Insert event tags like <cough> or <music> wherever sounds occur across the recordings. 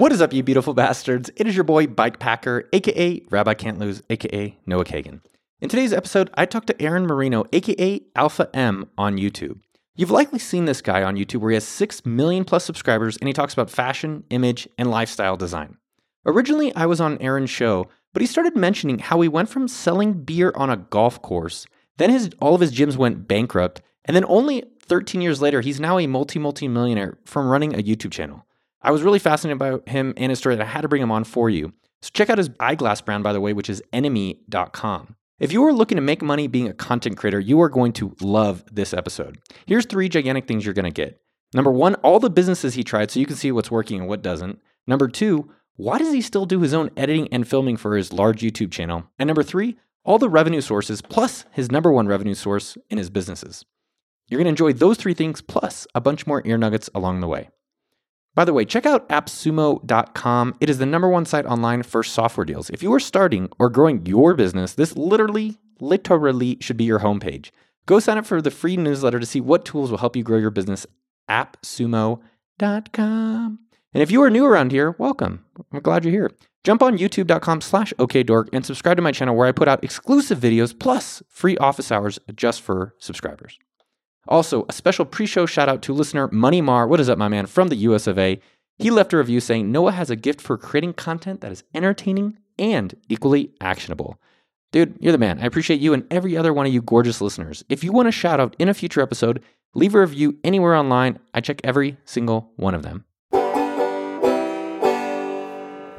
What is up, you beautiful bastards? It is your boy Bike Packer, aka Rabbi Can't Lose, aka Noah Kagan. In today's episode, I talked to Aaron Marino, aka Alpha M, on YouTube. You've likely seen this guy on YouTube where he has 6 million plus subscribers and he talks about fashion, image, and lifestyle design. Originally, I was on Aaron's show, but he started mentioning how he went from selling beer on a golf course, then his all of his gyms went bankrupt, and then only 13 years later, he's now a multi multi millionaire from running a YouTube channel. I was really fascinated by him and his story that I had to bring him on for you. So check out his eyeglass brand, by the way, which is enemy.com. If you are looking to make money being a content creator, you are going to love this episode. Here's three gigantic things you're going to get. Number one, all the businesses he tried so you can see what's working and what doesn't. Number two, why does he still do his own editing and filming for his large YouTube channel? And number three, all the revenue sources plus his number one revenue source in his businesses. You're going to enjoy those three things plus a bunch more ear nuggets along the way. By the way, check out appsumo.com. It is the number one site online for software deals. If you are starting or growing your business, this literally, literally should be your homepage. Go sign up for the free newsletter to see what tools will help you grow your business. appsumo.com. And if you are new around here, welcome. I'm glad you're here. Jump on youtube.com slash okdork and subscribe to my channel where I put out exclusive videos plus free office hours just for subscribers. Also, a special pre show shout out to listener Money Mar. What is up, my man, from the US of A? He left a review saying Noah has a gift for creating content that is entertaining and equally actionable. Dude, you're the man. I appreciate you and every other one of you gorgeous listeners. If you want a shout out in a future episode, leave a review anywhere online. I check every single one of them.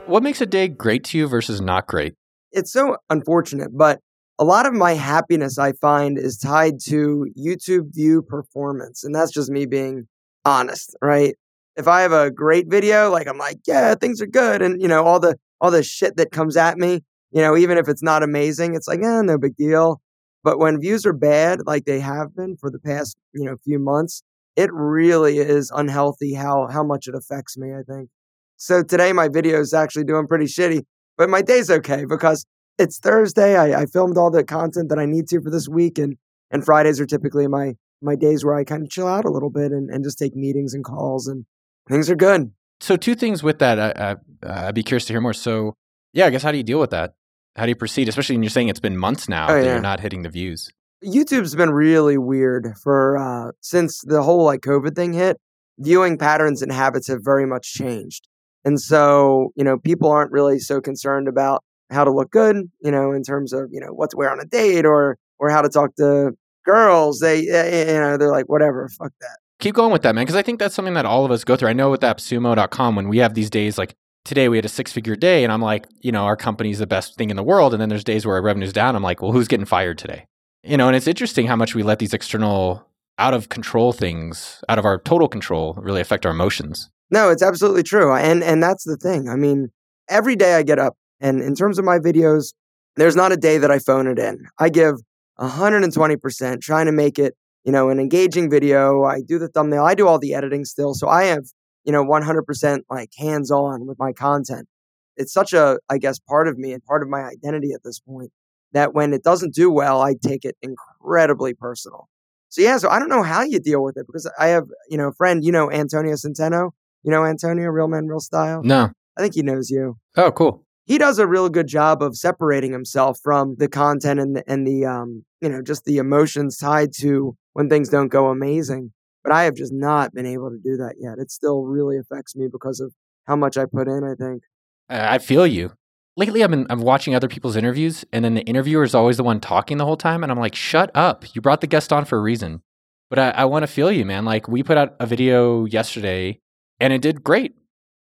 What makes a day great to you versus not great? It's so unfortunate, but a lot of my happiness I find is tied to YouTube view performance. And that's just me being honest, right? If I have a great video, like I'm like, yeah, things are good. And you know, all the all the shit that comes at me, you know, even if it's not amazing, it's like, eh, no big deal. But when views are bad, like they have been for the past, you know, few months, it really is unhealthy how how much it affects me, I think. So today my video is actually doing pretty shitty, but my day's okay because it's Thursday. I, I filmed all the content that I need to for this week, and and Fridays are typically my my days where I kind of chill out a little bit and, and just take meetings and calls, and things are good. So, two things with that. I, I, I'd be curious to hear more. So, yeah, I guess how do you deal with that? How do you proceed, especially when you're saying it's been months now Oh, that yeah. you're not hitting the views? YouTube's been really weird for uh, since the whole like COVID thing hit. Viewing patterns and habits have very much changed, and so you know people aren't really so concerned about how to look good, you know, in terms of you know what to wear on a date or or how to talk to girls. They eh, you know they're like whatever, fuck that. Keep going with that, man, because I think that's something that all of us go through. I know with appsumo.com, when we have these days like today we had a six figure day, and I'm like, you know, our company's the best thing in the world. And then there's days where our revenue's down. I'm like, well, who's getting fired today? You know, and it's interesting how much we let these external, out of control things, out of our total control, really affect our emotions. No, it's absolutely true. And and that's the thing. I mean, every day I get up and in terms of my videos, there's not a day that I phone it in. I give 120% trying to make it, you know, an engaging video. I do the thumbnail. I do all the editing still. So I have, you know, 100% like hands on with my content. It's such a, I guess, part of me and part of my identity at this point that when it doesn't do well, I take it incredibly personal. So yeah, so I don't know how you deal with it because I have, you know, a friend, you know, Antonio Centeno. You know Antonio, Real Men, Real Style? No. I think he knows you. Oh, cool. He does a real good job of separating himself from the content and the, and the um, you know, just the emotions tied to when things don't go amazing. But I have just not been able to do that yet. It still really affects me because of how much I put in, I think. I feel you. Lately, I've been I'm watching other people's interviews, and then the interviewer is always the one talking the whole time, and I'm like, "Shut up! You brought the guest on for a reason." But I, I want to feel you, man. Like we put out a video yesterday, and it did great.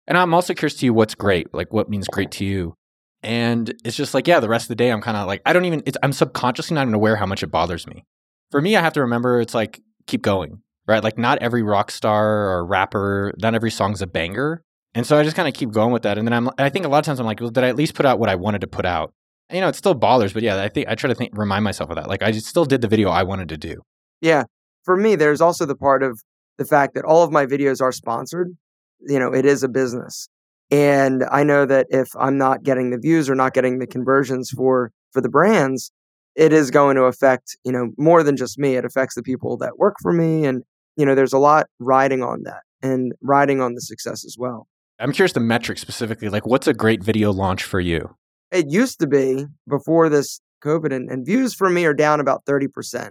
And I'm also curious to you, what's great? Like what means great to you? And it's just like, yeah, the rest of the day, I'm kind of like, I don't even. I'm subconsciously not even aware how much it bothers me. For me, I have to remember it's like keep going, right? Like not every rock star or rapper, not every song's a banger. And so I just kind of keep going with that. And then I'm, I think a lot of times I'm like, well, did I at least put out what I wanted to put out? And, you know, it still bothers, but yeah, I think I try to think, remind myself of that. Like I still did the video I wanted to do. Yeah. For me, there's also the part of the fact that all of my videos are sponsored. You know, it is a business. And I know that if I'm not getting the views or not getting the conversions for for the brands, it is going to affect, you know, more than just me. It affects the people that work for me and you know, there's a lot riding on that and riding on the success as well. I'm curious the metrics specifically. Like, what's a great video launch for you? It used to be before this COVID, and, and views for me are down about 30%.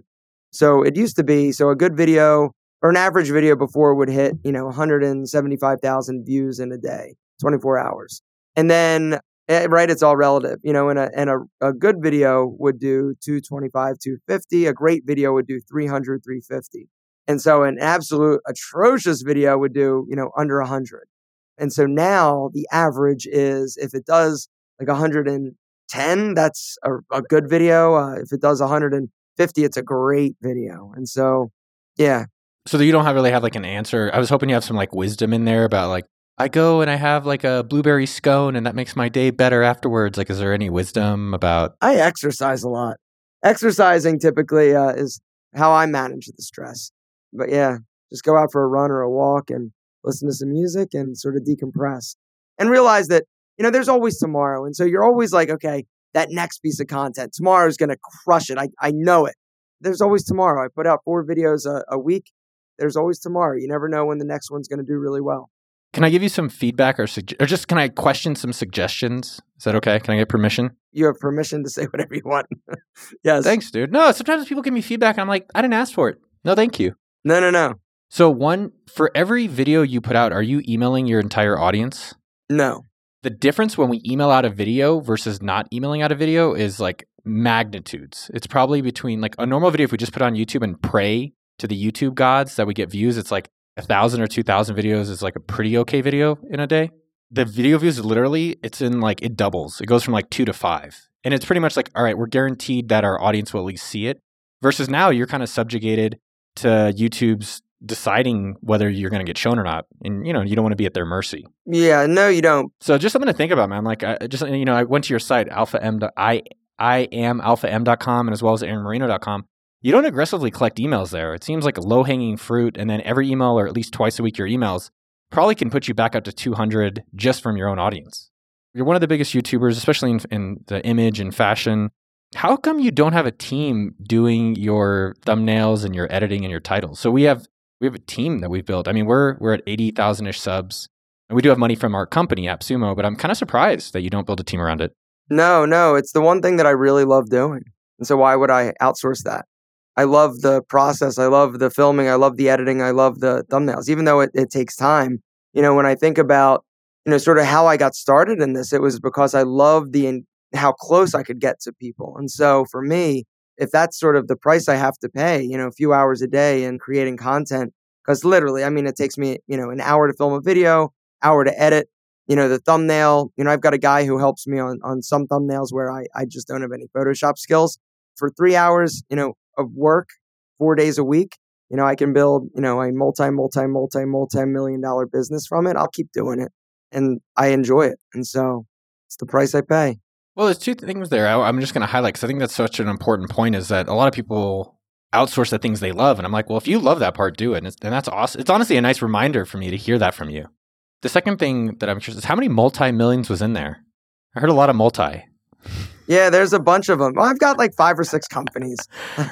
So it used to be so a good video or an average video before would hit, you know, 175,000 views in a day, 24 hours. And then eh, right it's all relative you know and a and a, a good video would do 225 250 a great video would do 300 350 and so an absolute atrocious video would do you know under 100 and so now the average is if it does like 110 that's a, a good video. Uh, if it does 150 it's a great video. And so yeah So you don't have really have like an answer. I was hoping you have some like wisdom in there about like I go and I have like a blueberry scone and that makes my day better afterwards. Like, is there any wisdom about? I exercise a lot. Exercising typically uh, is how I manage the stress. But yeah, just go out for a run or a walk and listen to some music and sort of decompress and realize that, you know, there's always tomorrow. And so you're always like, okay, that next piece of content, tomorrow is going to crush it. I, I know it. There's always tomorrow. I put out four videos a, a week. There's always tomorrow. You never know when the next one's going to do really well. Can I give you some feedback or sugge- or just can I question some suggestions? Is that okay? Can I get permission? You have permission to say <laughs> whatever you want. <laughs> yes. Thanks, dude. No, sometimes people give me feedback and I'm like, I didn't ask for it. No, thank you. No, no, no. So one for every video you put out, are you emailing your entire audience? No. The difference when we email out a video versus not emailing out a video is like magnitudes. It's probably between like a normal video if we just put on YouTube and pray to the YouTube gods that we get views, it's like a thousand or two thousand videos is like a pretty okay video in a day. The video views literally, it's in like it doubles. It goes from like two to five. And it's pretty much like, all right, we're guaranteed that our audience will at least see it. Versus now you're kind of subjugated to YouTube's deciding whether you're going to get shown or not. And you know, you don't want to be at their mercy. Yeah, no, you don't. So just something to think about, man. Like I just you know, I went to your site, alpha m I I am alpha-m.com and as well as aaronmarino.com. You don't aggressively collect emails there. It seems like a low-hanging fruit and then every email or at least twice a week your emails probably can put you back up to 200 just from your own audience. You're one of the biggest YouTubers, especially in, in the image and fashion. How come you don't have a team doing your thumbnails and your editing and your titles? So we have we have a team that we've built. I mean, we're we're at 80,000 ish subs. And we do have money from our company, AppSumo, but I'm kind of surprised that you don't build a team around it. No, no, it's the one thing that I really love doing. And so why would I outsource that? I love the process. I love the filming. I love the editing. I love the thumbnails, even though it, it takes time. You know, when I think about, you know, sort of how I got started in this, it was because I love the, how close I could get to people. And so for me, if that's sort of the price I have to pay, you know, a few hours a day in creating content, because literally, I mean, it takes me, you know, an hour to film a video, hour to edit, you know, the thumbnail. You know, I've got a guy who helps me on, on some thumbnails where I, I just don't have any Photoshop skills. For three hours, you know, of work, four days a week, you know, I can build, you know, a multi, multi, multi, multi million dollar business from it. I'll keep doing it and I enjoy it. And so it's the price I pay. Well, there's two things there. I, am just going to highlight because I think that's such an important point is that a lot of people outsource the things they love. And I'm like, well, if you love that part, do it. And, and that's awesome. It's honestly a nice reminder for me to hear that from you. The second thing that I'm curious is how many multi millions was in there? I heard a lot of multi. Yeah, there's a bunch of them. Well, I've got like five or six companies.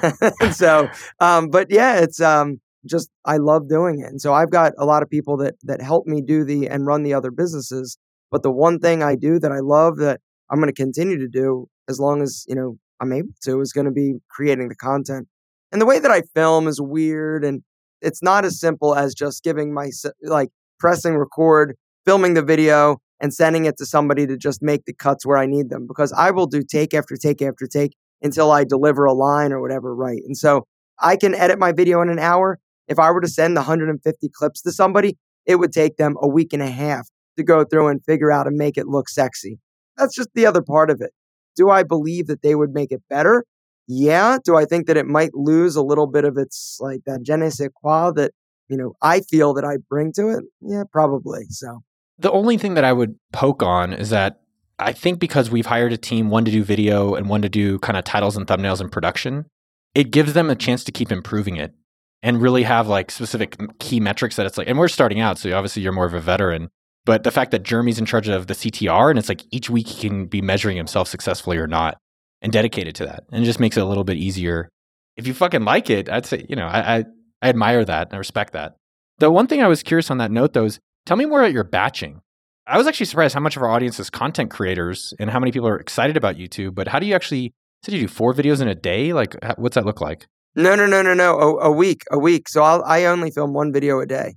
<laughs> so, um, but yeah, it's um, just I love doing it, and so I've got a lot of people that that help me do the and run the other businesses. But the one thing I do that I love that I'm going to continue to do as long as you know I'm able to is going to be creating the content. And the way that I film is weird, and it's not as simple as just giving my like pressing record, filming the video, and sending it to somebody to just make the cuts where I need them because I will do take after take after take until I deliver a line or whatever right. And so I can edit my video in an hour. If I were to send the 150 clips to somebody, it would take them a week and a half to go through and figure out and make it look sexy. That's just the other part of it. Do I believe that they would make it better? Yeah. Do I think that it might lose a little bit of its like that je ne sais quoi that, you know, I feel that I bring to it? Yeah, probably. So the only thing that I would poke on is that I think because we've hired a team, one to do video and one to do kind of titles and thumbnails and production, it gives them a chance to keep improving it and really have like specific key metrics that it's like, and we're starting out. So obviously you're more of a veteran. But the fact that Jeremy's in charge of the CTR and it's like each week he can be measuring himself successfully or not and dedicated to that. And it just makes it a little bit easier. If you fucking like it, I'd say, you know, I, I, I admire that and I respect that. The one thing I was curious on that note though is Tell me more about your batching. I was actually surprised how much of our audience is content creators and how many people are excited about YouTube. But how do you actually? Did you do four videos in a day? Like, what's that look like? No, no, no, no, no. A, a week, a week. So I'll, I only film one video a day.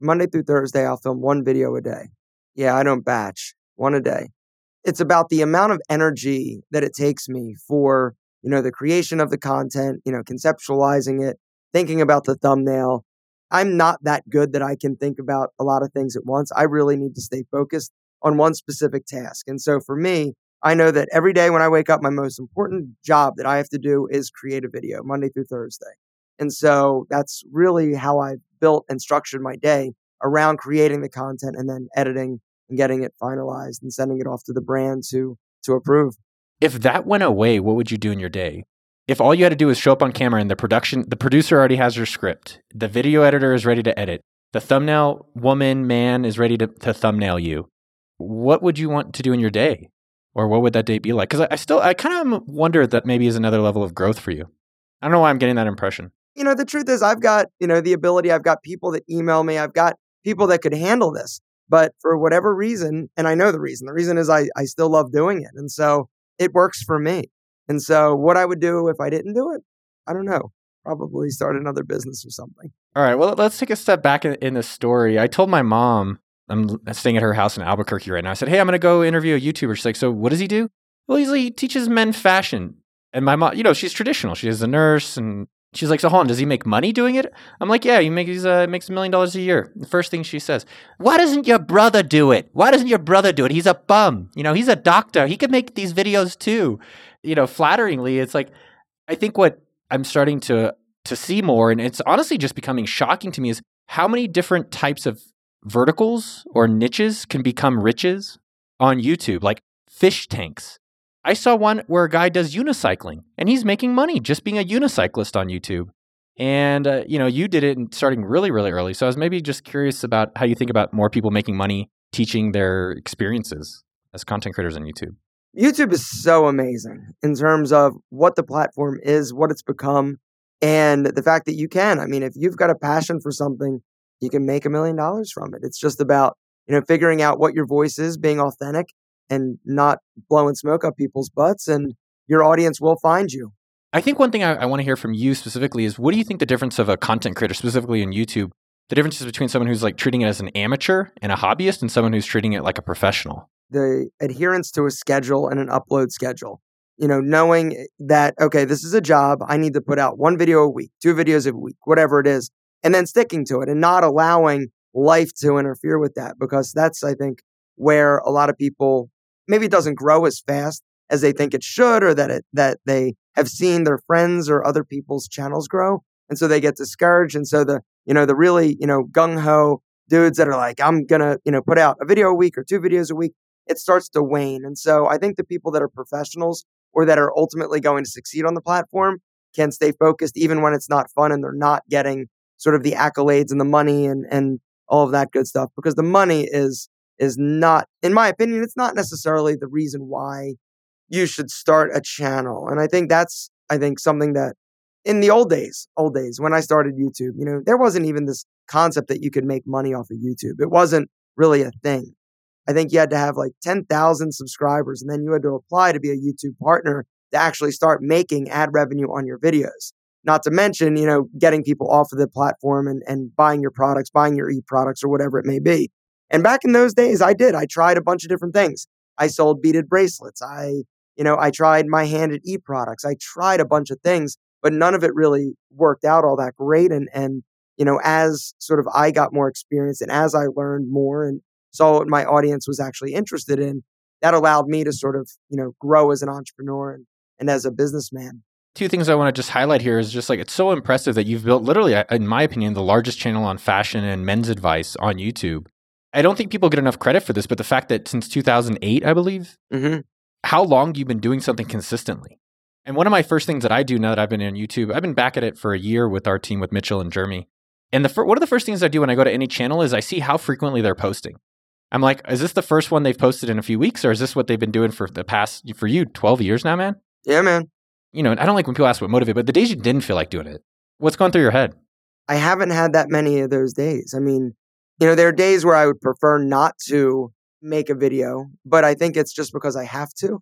Monday through Thursday, I'll film one video a day. Yeah, I don't batch one a day. It's about the amount of energy that it takes me for, you know, the creation of the content, you know, conceptualizing it, thinking about the thumbnail. I'm not that good that I can think about a lot of things at once. I really need to stay focused on one specific task. And so for me, I know that every day when I wake up, my most important job that I have to do is create a video Monday through Thursday. And so that's really how I built and structured my day around creating the content and then editing and getting it finalized and sending it off to the brand to to approve. If that went away, what would you do in your day? If all you had to do is show up on camera and the production the producer already has your script, the video editor is ready to edit, the thumbnail woman, man is ready to, to thumbnail you, what would you want to do in your day? Or what would that day be like? Because I, I still I kind of wonder that maybe is another level of growth for you. I don't know why I'm getting that impression. You know, the truth is I've got, you know, the ability, I've got people that email me, I've got people that could handle this. But for whatever reason, and I know the reason, the reason is I, I still love doing it. And so it works for me. And so what I would do if I didn't do it, I don't know. Probably start another business or something. All right. Well, let's take a step back in, in the story. I told my mom, I'm staying at her house in Albuquerque right now. I said, Hey, I'm going to go interview a YouTuber. She's like, So what does he do? Well, he teaches men fashion. And my mom, you know, she's traditional. She is a nurse and She's like, so hold on, does he make money doing it? I'm like, yeah, he makes uh, makes a million dollars a year. The first thing she says, why doesn't your brother do it? Why doesn't your brother do it? He's a bum. You know, he's a doctor. He could make these videos too. You know, flatteringly, it's like, I think what I'm starting to to see more, and it's honestly just becoming shocking to me, is how many different types of verticals or niches can become riches on YouTube, like fish tanks. I saw one where a guy does unicycling and he's making money just being a unicyclist on YouTube. And uh, you know, you did it starting really, really early. So I was maybe just curious about how you think about more people making money teaching their experiences as content creators on YouTube. YouTube is so amazing in terms of what the platform is, what it's become, and the fact that you can. I mean, if you've got a passion for something, you can make a million dollars from it. It's just about, you know, figuring out what your voice is, being authentic, and not blowing smoke up people's butts, and your audience will find you. I think one thing I, I want to hear from you specifically is what do you think the difference of a content creator, specifically in YouTube, the difference is between someone who's like treating it as an amateur and a hobbyist and someone who's treating it like a professional? The adherence to a schedule and an upload schedule. You know, knowing that, okay, this is a job. I need to put out one video a week, two videos a week, whatever it is, and then sticking to it and not allowing life to interfere with that because that's, I think, where a lot of people maybe it doesn't grow as fast as they think it should or that it that they have seen their friends or other people's channels grow. And so they get discouraged. And so the you know the really you know gung-ho dudes that are like i'm gonna you know put out a video a week or two videos a week it starts to wane. And so i think the people that are professionals or that are ultimately going to succeed on the platform can stay focused even when it's not fun and they're not getting sort of the accolades and the money and and all of that good stuff because the money is is not, in my opinion, it's not necessarily the reason why you should start a channel. And I think that's, I think, something that in the old days, old days, when I started YouTube, you know, there wasn't even this concept that you could make money off of YouTube. It wasn't really a thing. I think you had to have like 10,000 subscribers and then you had to apply to be a YouTube partner to actually start making ad revenue on your videos. Not to mention, you know, getting people off of the platform and, and buying your products, buying your e products or whatever it may be. And back in those days, I did. I tried a bunch of different things. I sold beaded bracelets. I, you know, I tried my hand at e products. I tried a bunch of things, but none of it really worked out all that great. And, and, you know, as sort of I got more experience and as I learned more and saw what my audience was actually interested in, that allowed me to sort of, you know, grow as an entrepreneur and, and as a businessman two things I want to just highlight here is just like it's so impressive that you've built literally, in my opinion, the largest channel on fashion and men's advice on YouTube. I don't think people get enough credit for this, but the fact that since 2008, I believe, mm-hmm. how long you've been doing something consistently. And one of my first things that I do now that I've been on YouTube, I've been back at it for a year with our team with Mitchell and Jeremy. And the fir- one of the first things I do when I go to any channel is I see how frequently they're posting. I'm like, is this the first one they've posted in a few weeks, or is this what they've been doing for the past for you 12 years now, man? Yeah, man. You know, I don't like when people ask what motivated, but the days you didn't feel like doing it, what's going through your head? I haven't had that many of those days. I mean, you know, there are days where I would prefer not to make a video, but I think it's just because I have to.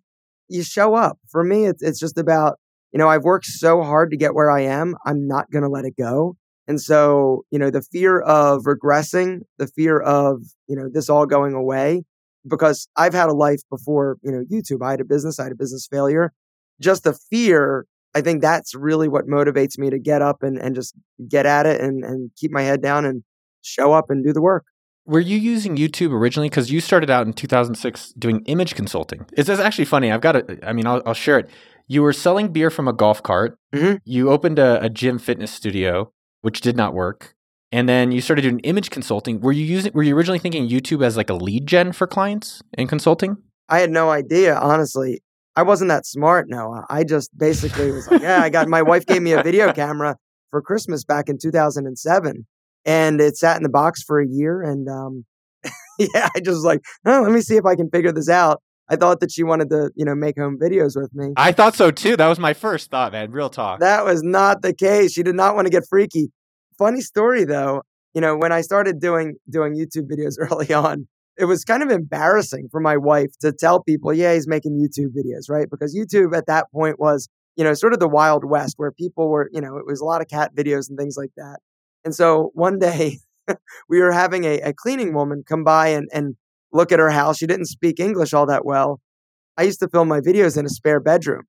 You show up. For me, it's, it's just about, you know, I've worked so hard to get where I am. I'm not going to let it go. And so, you know, the fear of regressing, the fear of, you know, this all going away, because I've had a life before, you know, YouTube. I had a business, I had a business failure. Just the fear, I think that's really what motivates me to get up and, and just get at it and, and keep my head down and show up and do the work. Were you using YouTube originally? Because you started out in 2006 doing image consulting. It's actually funny. I've got it. I mean, I'll, I'll, share it. You were selling beer from a golf cart. Mm-hmm. You opened a, a gym fitness studio, which did not work. And then you started doing image consulting. Were you using? Were you originally thinking YouTube as like a lead gen for clients in consulting? I had no idea, honestly. I wasn't that smart, Noah. I just basically was like, yeah, I got my wife gave me a video <laughs> camera for Christmas back in 2007 and it sat in the box for a year. And um, <laughs> yeah, I just was like, oh, let me see if I can figure this out. I thought that she wanted to, you know, make home videos with me. I thought so too. That was my first thought, man. Real talk. That was not the case. She did not want to get freaky. Funny story though. You know, when I started doing doing YouTube videos <laughs> early on, it was kind of embarrassing for my wife to tell people, yeah, he's making YouTube videos, right? Because YouTube at that point was, you know, sort of the wild west where people were, you know, it was a lot of cat videos and things like that. And so one day <laughs> we were having a, a cleaning woman come by and, and look at her house. She didn't speak English all that well. I used to film my videos in a spare bedroom.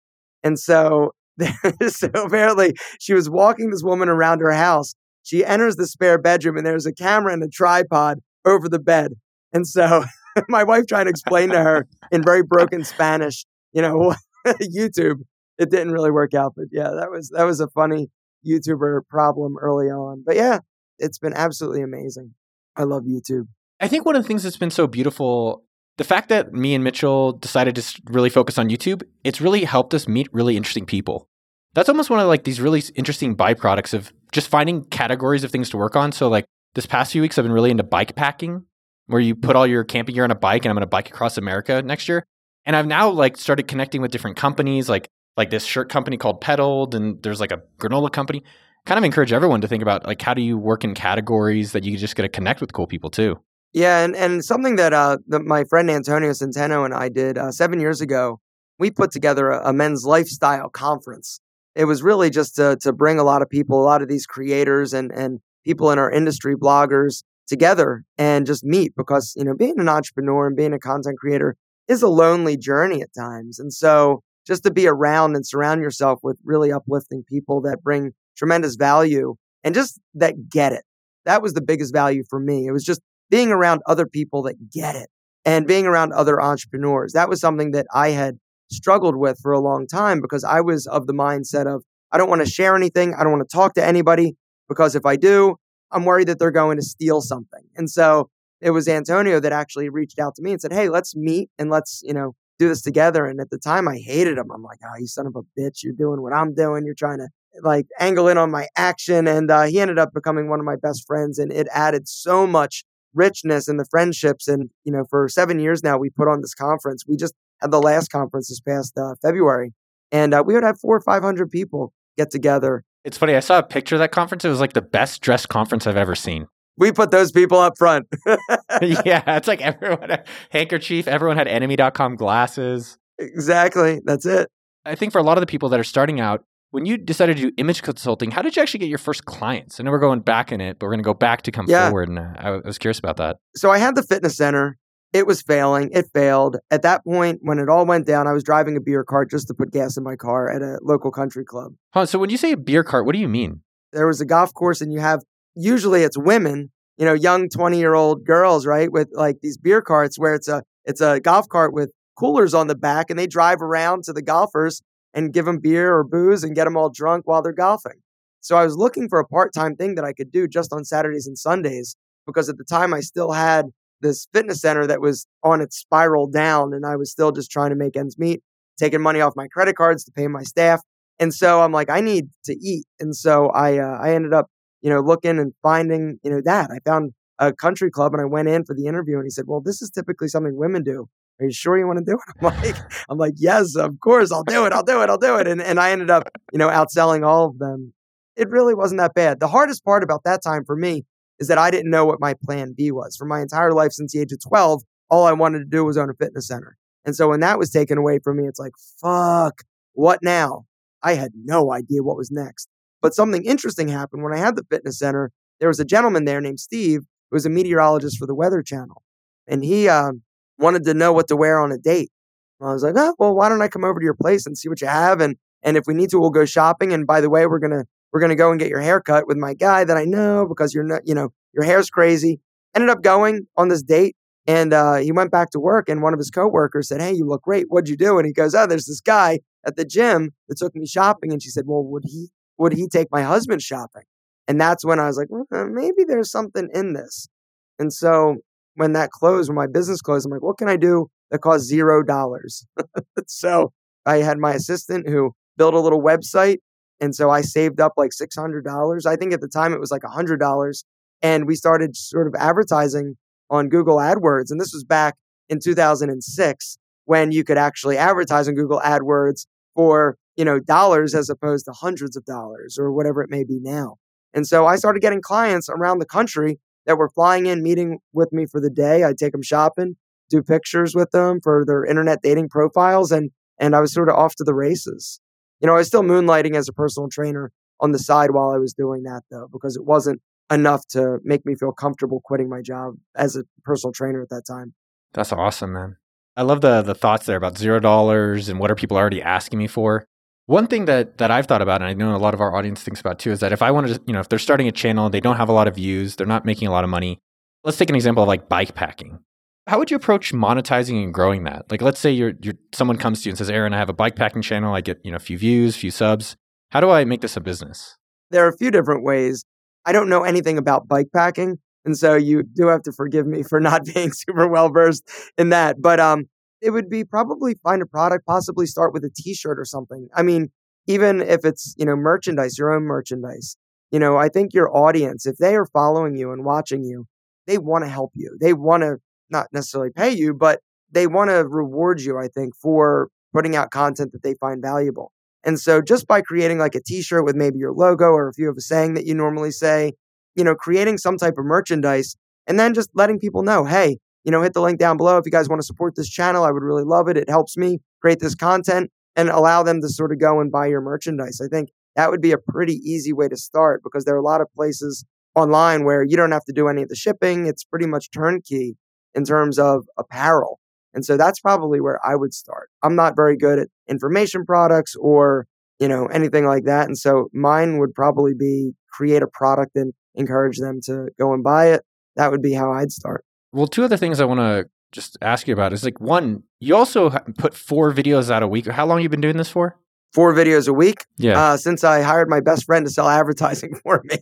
And so, <laughs> so apparently she was walking this woman around her house. She enters the spare bedroom and there's a camera and a tripod over the bed. And so <laughs> my wife tried to explain to her in very broken Spanish, you know, YouTube. It didn't really work out, but yeah, that was that was a funny YouTuber problem early on. But yeah, it's been absolutely amazing. I love YouTube. I think one of the things that's been so beautiful, the fact that me and Mitchell decided to really focus on YouTube, it's really helped us meet really interesting people. That's almost one of like these really interesting byproducts of just finding categories of things to work on. So like this past few weeks, I've been really into bike packing, where you put all your camping gear on a bike, and I'm going to bike across America next year. And I've now like started connecting with different companies. Like like this shirt company called Pedaled, and there's like a granola company. Kind of encourage everyone to think about like how do you work in categories that you just get to connect with cool people too. Yeah, and, and something that uh, the, my friend Antonio Centeno and I did uh, seven years ago, we put together a, a, men's lifestyle conference. It was really just to, to bring a lot of people, a lot of these creators and, and people in our industry, bloggers, together and just meet because, you know, being an entrepreneur and being a content creator is a lonely journey at times. And so just to be around and surround yourself with really uplifting people that bring tremendous value and just that get it. That was the biggest value for me. It was just being around other people that get it and being around other entrepreneurs. That was something that I had struggled with for a long time because I was of the mindset of I don't want to share anything. I don't want to talk to anybody because if I do, I'm worried that they're going to steal something. And so it was Antonio that actually reached out to me and said, Hey, let's meet and let's, you know, do this together. And at the time, I hated him. I'm like, oh, you son of a bitch. You're doing what I'm doing. You're trying to like angle in on my action. And uh, he ended up becoming one of my best friends. And it added so much richness in the friendships. And, you know, for seven years now, we put on this conference. We just had the last conference this past uh, February. And uh, we would have four or 500 people get together. It's funny. I saw a picture of that conference. It was like the best dressed conference I've ever seen we put those people up front. <laughs> yeah, it's like everyone had <laughs> handkerchief, everyone had enemy.com glasses. Exactly. That's it. I think for a lot of the people that are starting out, when you decided to do image consulting, how did you actually get your first clients? I know we're going back in it, but we're going to go back to come yeah. forward. And uh, I was curious about that. So I had the fitness center. It was failing. It failed. At that point, when it all went down, I was driving a beer cart just to put gas in my car at a local country club. Huh, so when you say a beer cart, what do you mean? There was a golf course, and you have usually it's women, you know, young 20 year old girls, right? With like these beer carts where it's a, it's a golf cart with coolers on the back and they drive around to the golfers and give them beer or booze and get them all drunk while they're golfing. So I was looking for a part time thing that I could do just on Saturdays and Sundays because at the time I still had this fitness center that was on its spiral down and I was still just trying to make ends meet, taking money off my credit cards to pay my staff. And so I'm like, I need to eat. And so I, uh, I ended up you know, looking and finding, you know, that. I found a country club and I went in for the interview and he said, Well, this is typically something women do. Are you sure you want to do it? <laughs> I'm like, I'm like, yes, of course, I'll do it, I'll do it, I'll do it. And and I ended up, you know, outselling all of them. It really wasn't that bad. The hardest part about that time for me is that I didn't know what my plan B was. For my entire life since the age of 12, all I wanted to do was own a fitness center. And so when that was taken away from me, it's like, fuck, what now? I had no idea what was next. But something interesting happened when I had the fitness center. There was a gentleman there named Steve who was a meteorologist for the Weather Channel. And he uh, wanted to know what to wear on a date. I was like, oh, well, why don't I come over to your place and see what you have? And, and if we need to, we'll go shopping. And by the way, we're to, we're to go and get your hair cut with my guy that I know because you're not, you know, your hair's crazy. Ended up going on this date and uh, he went back to work, and one of his coworkers said, "Hey, you look great. What'd you do?" And he goes, "Oh, there's this guy at the gym that took me shopping." And she said, "Well, would he would he take my husband shopping?" And that's when I was like, well, maybe there's something in this. And so when that closed, when my business closed, I'm like, what can I do that costs zero dollars? <laughs> so I had my assistant who built a little website. And so I saved up like $600. I think at the time it was like $100. And we started sort of advertising on Google AdWords. And this was back in 2006 when you could actually advertise on Google AdWords for, you know, dollars as opposed to hundreds of dollars or whatever it may be now. And so I started getting clients around the country that were flying in, meeting with me for the day. I'd take them shopping, do pictures with them for their internet dating profiles, and and I was sort of off to the races. You know, I was still moonlighting as a personal trainer on the side while I was doing that though, because it wasn't enough to make me feel comfortable quitting my job as a personal trainer at that time. That's awesome, man. I love the the thoughts there about zero dollars and what are people already asking me for. One thing that that I've thought about, and I know a lot of our audience thinks about too, is that if I wanted to, you know, if they're starting a channel, they don't have a lot of views, they're not making a lot of money. Let's take an example of like bike packing. How would you approach monetizing and growing that? Like, let's say you're, you're someone comes to you and says, "Aaron, I have a bike packing channel. I get you know a few views, a few subs. How do I make this a business?" There are a few different ways. I don't know anything about bike packing. And so you do have to forgive me for not <laughs> being super well versed in that. But um, it would be probably find a product, possibly start with a t-shirt or something. I mean, even if it's, you know, merchandise, your own merchandise, you know, I think your audience, if they are following you and watching you, they want to help you. They want to not necessarily pay you, but they want to reward you, I think, for putting out content that they find valuable. And so just by creating like a t-shirt with maybe your logo or if you have a saying that you normally say, you know, creating some type of merchandise and then just letting people know, hey, you know, hit the link down below if you guys want to support this channel. I would really love it. It helps me create this content and allow them to sort of go and buy your merchandise. I think that would be a pretty easy way to start because there are a lot of places online where you don't have to do any of the shipping. It's pretty much turnkey in terms of apparel. And so that's probably where I would start. I'm not very good at information products or, you know, anything like that. And so mine would probably be create a product and encourage them to go and buy it. That would be how I'd start. Well, two other things I want to just ask you about is like one, you also put four videos out a week. How long you been doing this for? Four videos a week. Yeah. Uh, since I hired my best friend to sell advertising <laughs> for me,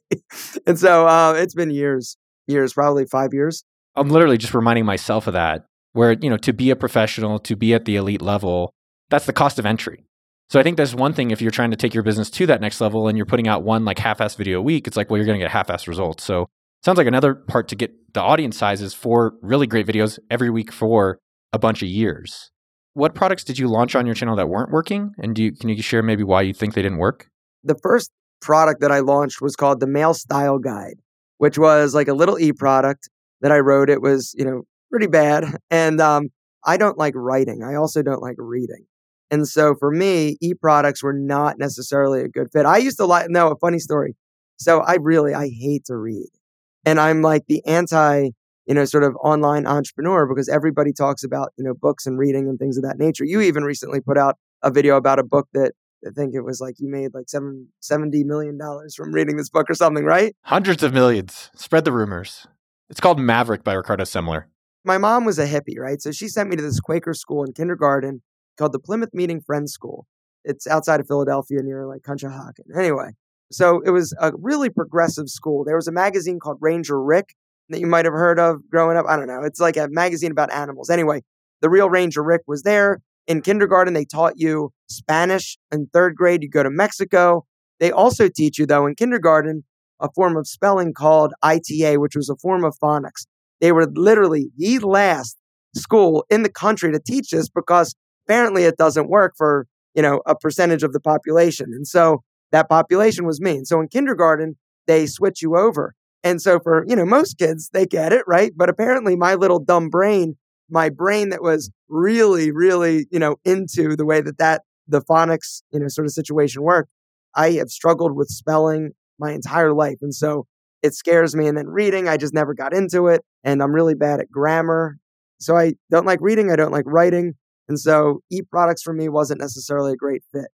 and so uh, it's been years, years, probably five years. I'm literally just reminding myself of that where you know to be a professional to be at the elite level that's the cost of entry so i think that's one thing if you're trying to take your business to that next level and you're putting out one like half-ass video a week it's like well you're going to get half-ass results so sounds like another part to get the audience sizes for really great videos every week for a bunch of years what products did you launch on your channel that weren't working and do you, can you share maybe why you think they didn't work the first product that i launched was called the male style guide which was like a little e-product that i wrote it was you know pretty bad. <laughs> And um, I don't like writing. I also don't like reading. And so for me, e products were not necessarily a good fit. I used to like, no, a funny story. So I really, I hate to read. And I'm like the anti, you know, sort of online entrepreneur because everybody talks about, you know, books and reading and things of that nature. You even recently put out a video about a book that I think it was like you made like seven, $70 million from reading this book or something, right? Hundreds of millions. Spread the rumors. It's called Maverick by Ricardo Semler my mom was a hippie, right? So she sent me to this Quaker school in kindergarten called the Plymouth Meeting Friends School. It's outside of Philadelphia near like Conshohocken. Anyway, so it was a really progressive school. There was a magazine called Ranger Rick that you might have heard of growing up. I don't know. It's like a magazine about animals. Anyway, the real Ranger Rick was there. In kindergarten, they taught you Spanish. In third grade, you go to Mexico. They also teach you, though, in kindergarten, a form of spelling called ITA, which was a form of phonics. They were literally the last school in the country to teach this because apparently it doesn't work for, you know, a percentage of the population. And so that population was me. And so in kindergarten, they switch you over. And so for, you know, most kids, they get it, right? But apparently my little dumb brain my brain that was really, really, you know, into the way that that the phonics, you know, sort of situation worked, I have struggled with spelling my entire life. And so it scares me. And then reading, I just never got into it. And I'm really bad at grammar. So I don't like reading. I don't like writing. And so e products for me wasn't necessarily a great fit.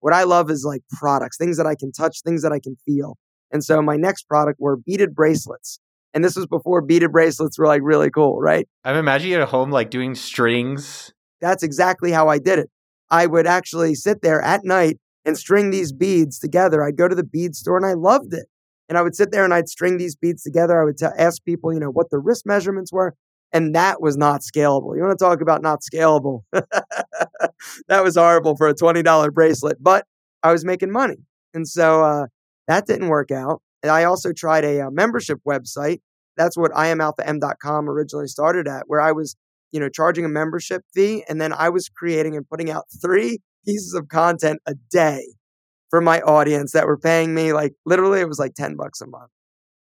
What I love is like products, things that I can touch, things that I can feel. And so my next product were beaded bracelets. And this was before beaded bracelets were like really cool, right? I'm imagining you at home like doing strings. That's exactly how I did it. I would actually sit there at night and string these beads together. I'd go to the bead store and I loved it. And I would sit there and I'd string these beads together. I would t- ask people, you know, what the wrist measurements were. And that was not scalable. You want to talk about not scalable? <laughs> that was horrible for a $20 bracelet, but I was making money. And so uh, that didn't work out. And I also tried a, a uh, membership website. That's what IamAlphaM.com originally started at, where I was, you know, charging a membership fee. And then I was creating and putting out three pieces of content a day for my audience that were paying me like literally it was like 10 bucks a month.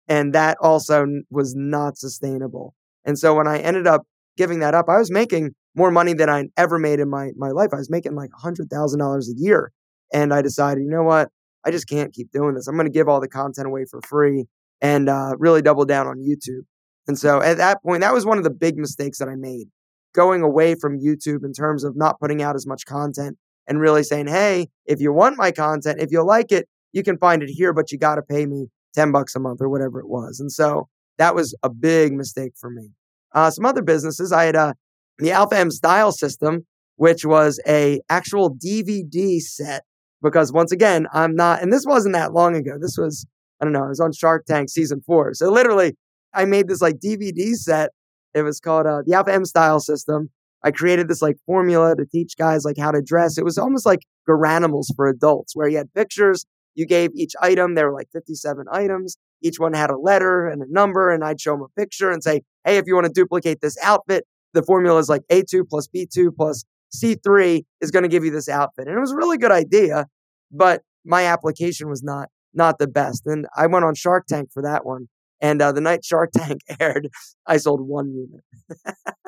And that also was not sustainable. And so when I ended up giving that up, I was making more money than I ever made in my, my life. I was making like $100,000 a year. And I decided, you know what? I just can't keep doing this. I'm going to give all the content away for free and uh, really double down on YouTube. And so at that point, that was one of the big mistakes that I made going away from YouTube in terms of not putting out as much content and really saying, hey, if you want my content, if you like it, you can find it here, but you got to pay me 10 bucks a month or whatever it was. And so that was a big mistake for me. Uh, some other businesses, I had uh, the Alpha M Style System, which was a actual DVD set. Because once again, I'm not, and this wasn't that long ago. This was, I don't know, I was on Shark Tank season four. So literally, I made this like DVD set. It was called uh, the Alpha M Style System. I created this like formula to teach guys like how to dress. It was almost like Garanimals for adults, where you had pictures. You gave each item. There were like 57 items. Each one had a letter and a number, and I'd show them a picture and say, hey, if you want to duplicate this outfit, the formula is like A2 plus B2 plus C3 is going to give you this outfit. And it was a really good idea, but my application was not not the best. And I went on Shark Tank for that one. And uh, the night Shark Tank <laughs> aired, I sold one unit. <laughs>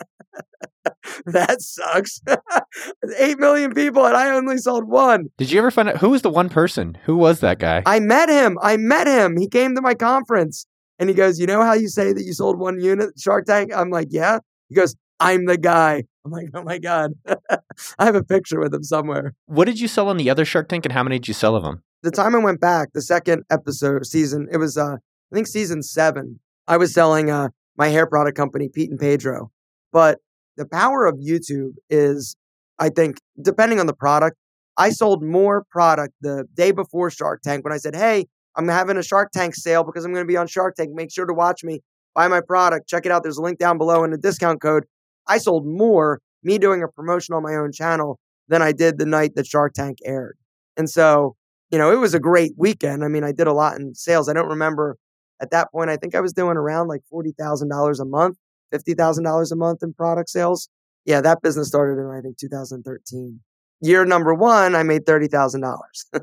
<laughs> that sucks. <laughs> Eight million people, and I only sold one. Did you ever find out who was the one person? Who was that guy? I met him. I met him. He came to my conference and he goes, You know how you say that you sold one unit, Shark Tank? I'm like, Yeah. He goes, I'm the guy. I'm like, Oh my God. <laughs> I have a picture with him somewhere. What did you sell on the other Shark Tank and how many did you sell of them? The time I went back, the second episode season, it was, uh, I think season seven, I was selling uh, my hair product company, Pete and Pedro. But the power of YouTube is, I think, depending on the product, I sold more product the day before Shark Tank when I said, Hey, I'm having a Shark Tank sale because I'm going to be on Shark Tank. Make sure to watch me, buy my product, check it out. There's a link down below and a discount code. I sold more me doing a promotion on my own channel than I did the night that Shark Tank aired. And so, you know, it was a great weekend. I mean, I did a lot in sales. I don't remember at that point, I think I was doing around like $40,000 a month, $50,000 a month in product sales. Yeah, that business started in, I think, 2013. Year number one, I made $30,000. <laughs>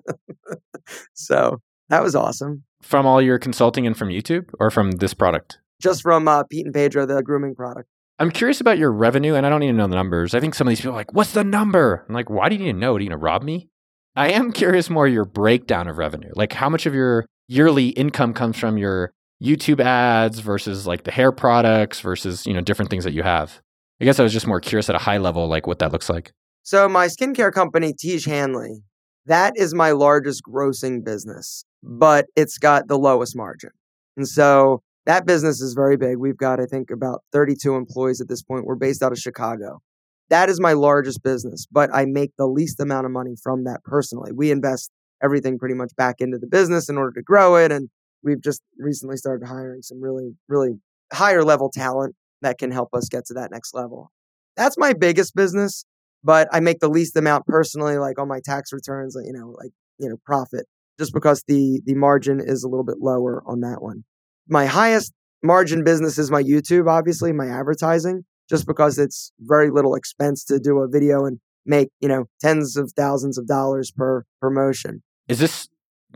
so that was awesome. From all your consulting and from YouTube or from this product? Just from uh, Pete and Pedro, the grooming product. I'm curious about your revenue, and I don't even know the numbers. I think some of these people are like, what's the number? I'm like, why do you need to know? Are you going to rob me? I am curious more your breakdown of revenue. Like, how much of your yearly income comes from your YouTube ads versus like the hair products versus, you know, different things that you have. I guess I was just more curious at a high level, like what that looks like. So my skincare company, Tiege Hanley, that is my largest grossing business, but it's got the lowest margin. And so that business is very big. We've got, I think, about 32 employees at this point. We're based out of Chicago. That is my largest business, but I make the least amount of money from that personally. We invest everything pretty much back into the business in order to grow it. And we've just recently started hiring some really, really higher level talent that can help us get to that next level. That's my biggest business, but I make the least amount personally, like on my tax returns, you know, like, you know, profit, just because the the margin is a little bit lower on that one. My highest margin business is my YouTube, obviously, my advertising, just because it's very little expense to do a video and make, you know, tens of thousands of dollars per promotion. Is this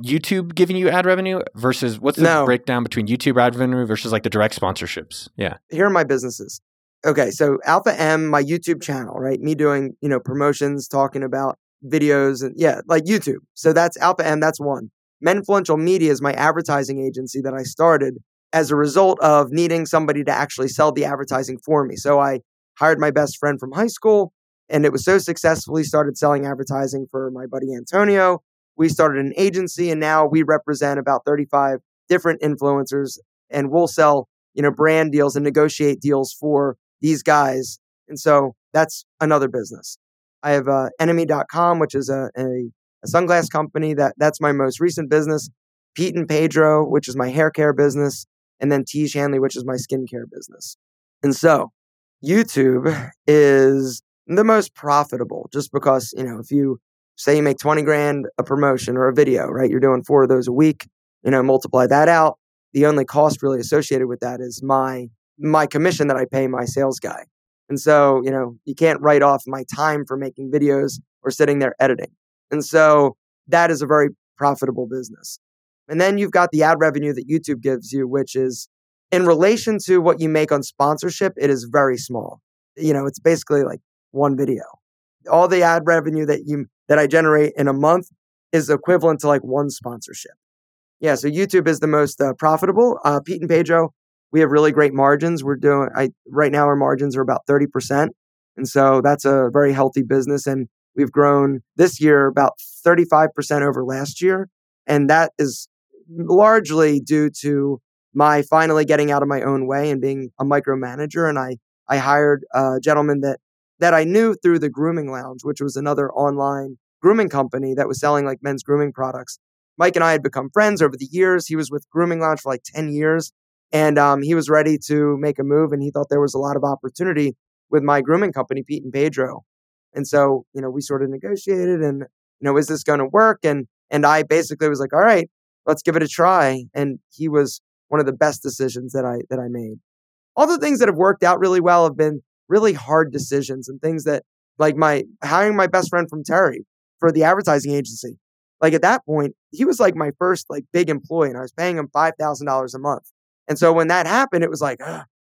YouTube giving you ad revenue versus what's the No. breakdown between YouTube ad revenue versus like the direct sponsorships? Yeah. Here are my businesses. Okay, so Alpha M, my YouTube channel, right? Me doing, you know, promotions, talking about videos and yeah, like YouTube. So that's Alpha M, that's one. Menfluential Media is my advertising agency that I started as a result of needing somebody to actually sell the advertising for me. So I hired my best friend from high school and it was so successful he started selling advertising for my buddy Antonio. We started an agency and now we represent about 35 different influencers and we'll sell, you know, brand deals and negotiate deals for these guys. And so that's another business. I have uh, enemy.com, which is a, a, a sunglass company that that's my most recent business. Pete and Pedro, which is my hair care business, and then Tiege Hanley, which is my skincare business. And so YouTube is the most profitable just because, you know, if you say you make 20 grand a promotion or a video, right? You're doing four of those a week, you know, multiply that out. The only cost really associated with that is my my commission that I pay my sales guy. And so, you know, you can't write off my time for making videos or sitting there editing. And so that is a very profitable business. And then you've got the ad revenue that YouTube gives you, which is in relation to what you make on sponsorship, it is very small. You know, it's basically like one video. All the ad revenue that you that I generate in a month is equivalent to like one sponsorship. Yeah, so YouTube is the most uh, profitable. Uh, Pete and Pedro we have really great margins. We're doing I right now our margins are about 30%. And so that's a very healthy business and we've grown this year about 35% over last year and that is largely due to my finally getting out of my own way and being a micromanager and I I hired a gentleman that that I knew through the Grooming Lounge, which was another online grooming company that was selling like men's grooming products. Mike and I had become friends over the years. He was with Grooming Lounge for like 10 years and um, he was ready to make a move, and he thought there was a lot of opportunity with my grooming company, Pete and Pedro. And so, you know, we sort of negotiated, and you know, is this going to work? And and I basically was like, all right, let's give it a try. And he was one of the best decisions that I that I made. All the things that have worked out really well have been really hard decisions and things that like my hiring my best friend from Terry for the advertising agency. Like at that point, he was like my first like big employee and I was paying him $5,000 a month. And so when that happened, it was like,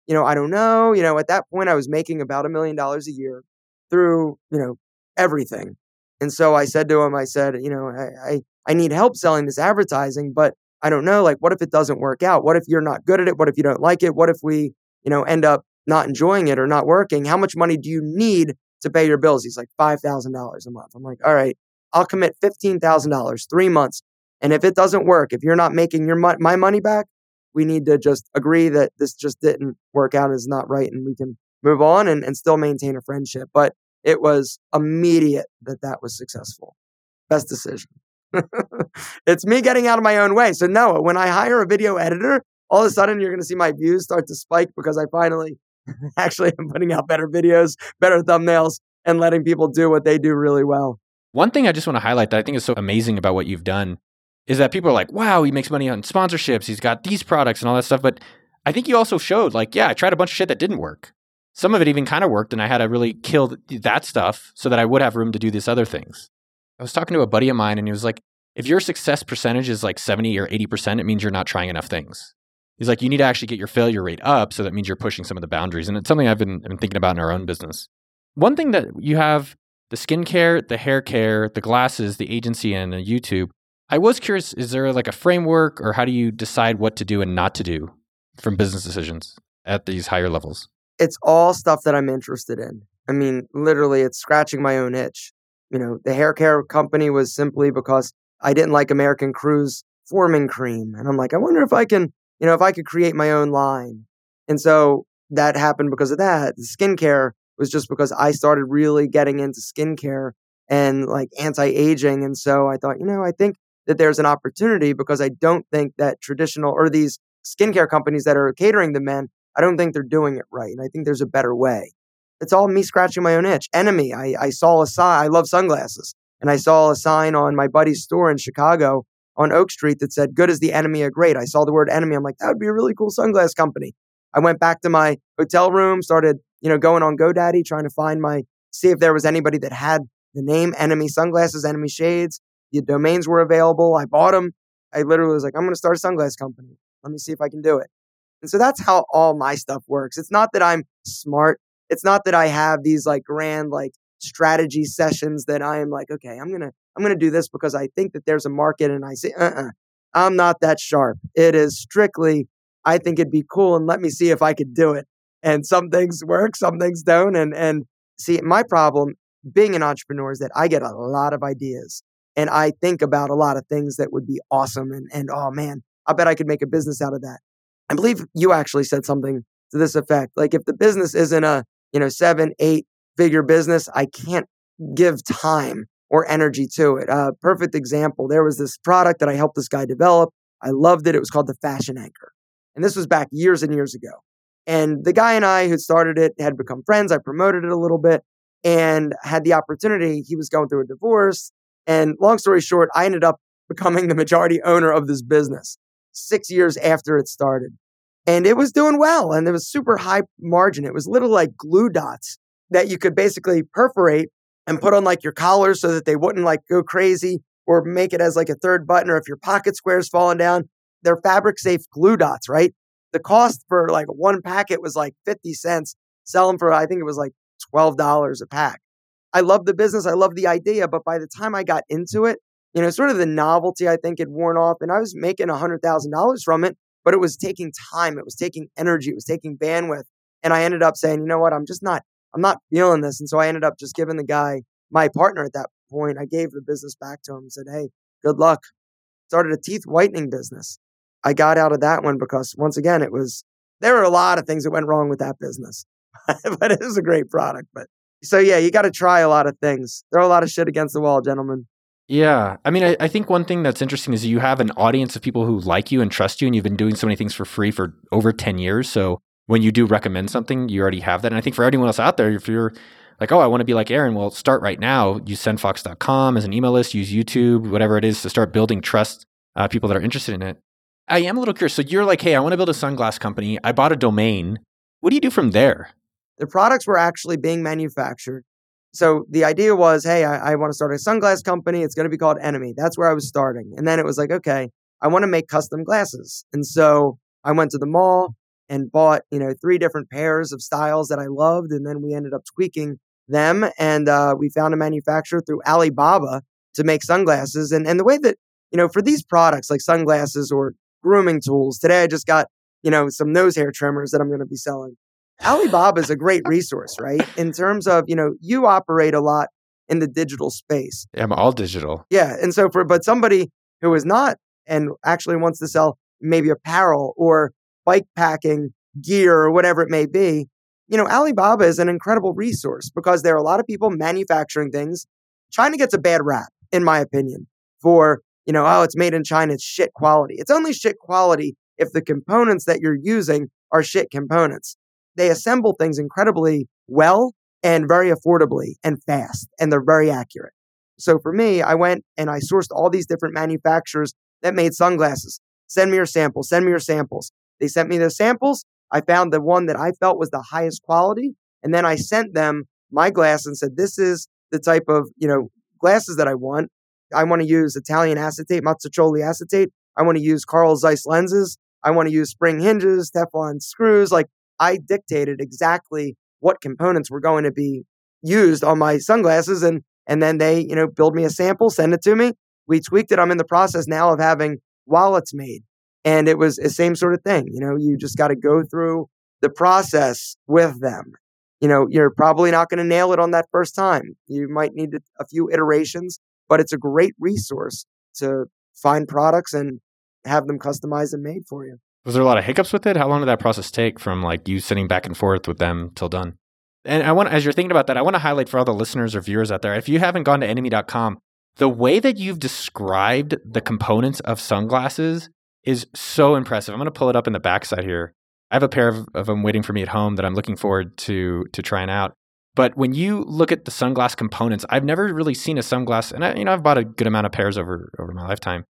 you know, I don't know. You know, at that point, I was making about a million dollars a year through, you know, everything. And so I said to him, I said, you know, I, I, I need help selling this advertising, but I don't know. Like, what if it doesn't work out? What if you're not good at it? What if you don't like it? What if we, you know, end up not enjoying it or not working? How much money do you need to pay your bills? He's like, $5,000 a month. I'm like, all right, I'll commit $15,000, three months. And if it doesn't work, if you're not making your mo- my money back, we need to just agree that this just didn't work out is not right and we can move on and, and still maintain a friendship but it was immediate that that was successful best decision <laughs> it's me getting out of my own way so Noah, when i hire a video editor all of a sudden you're going to see my views start to spike because i finally <laughs> actually I'm putting out better videos better thumbnails and letting people do what they do really well one thing i just want to highlight that i think is so amazing about what you've done is that people are like, wow, he makes money on sponsorships. He's got these products and all that stuff. But I think you also showed, like, yeah, I tried a bunch of shit that didn't work. Some of it even kind of worked, and I had to really kill that stuff so that I would have room to do these other things. I was talking to a buddy of mine, and he was like, if your success percentage is like 70 or 80%, it means you're not trying enough things. He's like, you need to actually get your failure rate up. So that means you're pushing some of the boundaries. And it's something I've been, been thinking about in our own business. One thing that you have the skincare, the hair care, the glasses, the agency, and the YouTube. I was curious is there like a framework or how do you decide what to do and not to do from business decisions at these higher levels? It's all stuff that I'm interested in. I mean, literally, it's scratching my own itch. You know, the hair care company was simply because I didn't like American Crew's forming cream. And I'm like, I wonder if I can, you know, if I could create my own line. And so that happened because of that. The skincare was just because I started really getting into skincare and like anti aging. And so I thought, you know, I think that there's an opportunity because I don't think that traditional or these skincare companies that are catering to men, I don't think they're doing it right. And I think there's a better way. It's all me scratching my own itch. Enemy, I, I saw a sign, I love sunglasses. And I saw a sign on my buddy's store in Chicago on Oak Street that said, Good as the enemy are great. I saw the word enemy. I'm like, that would be a really cool sunglass company. I went back to my hotel room, started, you know, going on GoDaddy, trying to find my, see if there was anybody that had the name enemy sunglasses, enemy shades. The domains were available. I bought them. I literally was like, I'm going to start a sunglass company. Let me see if I can do it. And so that's how all my stuff works. It's not that I'm smart. It's not that I have these like grand like strategy sessions that I am like, okay, I'm going to I'm going to do this because I think that there's a market and I say, uh-uh, I'm not that sharp. It is strictly I think it'd be cool and let me see if I could do it. And some things work, some things don't and and see my problem being an entrepreneur is that I get a lot of ideas and I think about a lot of things that would be awesome and and oh man, I bet I could make a business out of that. I believe you actually said something to this effect. Like if the business isn't a, you know, seven, eight figure business, I can't give time or energy to it. Uh, perfect example. There was this product that I helped this guy develop. I loved it. It was called the Fashion Anchor. And this was back years and years ago. And the guy and I who started it had become friends. I promoted it a little bit and had the opportunity. He was going through a divorce. And long story short, I ended up becoming the majority owner of this business six years after it started. And it was doing well and it was super high margin. It was little like glue dots that you could basically perforate and put on like your collars so that they wouldn't like go crazy or make it as like a third button or if your pocket square is falling down, they're fabric safe glue dots, right? The cost for like one packet was like 50 cents. Sell them for, I think it was like $12 a pack. I love the business. I love the idea. But by the time I got into it, you know, sort of the novelty I think had worn off and I was making $100,000 from it, but it was taking time. It was taking energy. It was taking bandwidth. And I ended up saying, you know what? I'm just not, I'm not feeling this. And so I ended up just giving the guy, my partner at that point, I gave the business back to him and said, hey, good luck. Started a teeth whitening business. I got out of that one because once again, it was, there were a lot of things that went wrong with that business, <laughs> but it was a great product. But so yeah, you got to try a lot of things. Throw a lot of shit against the wall, gentlemen. Yeah. I mean, I, I, think one thing that's interesting is you have an audience of people who like you and trust you, and you've been doing so many things for free for over 10 years. So when you do recommend something, you already have that. And I think for anyone else out there, if you're like, oh, I want to be like Aaron, well, start right now. Use sendfox.com as an email list, use YouTube, whatever it is to start building trust, uh, people that are interested in it. I am a little curious. So you're like, hey, I want to build a sunglass company. I bought a domain. What do you do from there? The products were actually being manufactured. So the idea was, hey, I, I want to start a sunglass company. It's going to be called Enemy. That's where I was starting. And then it was like, okay, I want to make custom glasses. And so I went to the mall and bought, you know, three different pairs of styles that I loved. And then we ended up tweaking them. And uh, we found a manufacturer through Alibaba to make sunglasses. And, and the way that, you know, for these products like sunglasses or grooming tools, today I just got, you know, some nose hair trimmers that I'm going to be selling. Alibaba is a great resource, right? In terms of, you know, you operate a lot in the digital space. I'm all digital. Yeah. And so for, but somebody who is not and actually wants to sell maybe apparel or bike packing gear or whatever it may be, you know, Alibaba is an incredible resource because there are a lot of people manufacturing things. China gets a bad rap, in my opinion, for, you know, oh, it's made in China, it's shit quality. It's only shit quality if the components that you're using are shit components. They assemble things incredibly well and very affordably and fast, and they're very accurate. So for me, I went and I sourced all these different manufacturers that made sunglasses. Send me your samples, send me your samples. They sent me their samples. I found the one that I felt was the highest quality. And then I sent them my glass and said, this is the type of, you know, glasses that I want. I want to use Italian acetate, Mazzucchelli acetate. I want to use Carl Zeiss lenses. I want to use spring hinges, Teflon screws. Like I dictated exactly what components were going to be used on my sunglasses. And, and then they, you know, build me a sample, send it to me. We tweaked it. I'm in the process now of having wallets made. And it was the same sort of thing. You know, you just got to go through the process with them. You know, you're probably not going to nail it on that first time. You might need a few iterations, but it's a great resource to find products and have them customized and made for you. Was there a lot of hiccups with it? How long did that process take from like you sitting back and forth with them till done? And I want, as you're thinking about that, I want to highlight for all the listeners or viewers out there, if you haven't gone to enemy.com, the way that you've described the components of sunglasses is so impressive. I'm going to pull it up in the backside here. I have a pair of, of them waiting for me at home that I'm looking forward to to trying out. But when you look at the sunglass components, I've never really seen a sunglass, and I, you know I've bought a good amount of pairs over over my lifetime.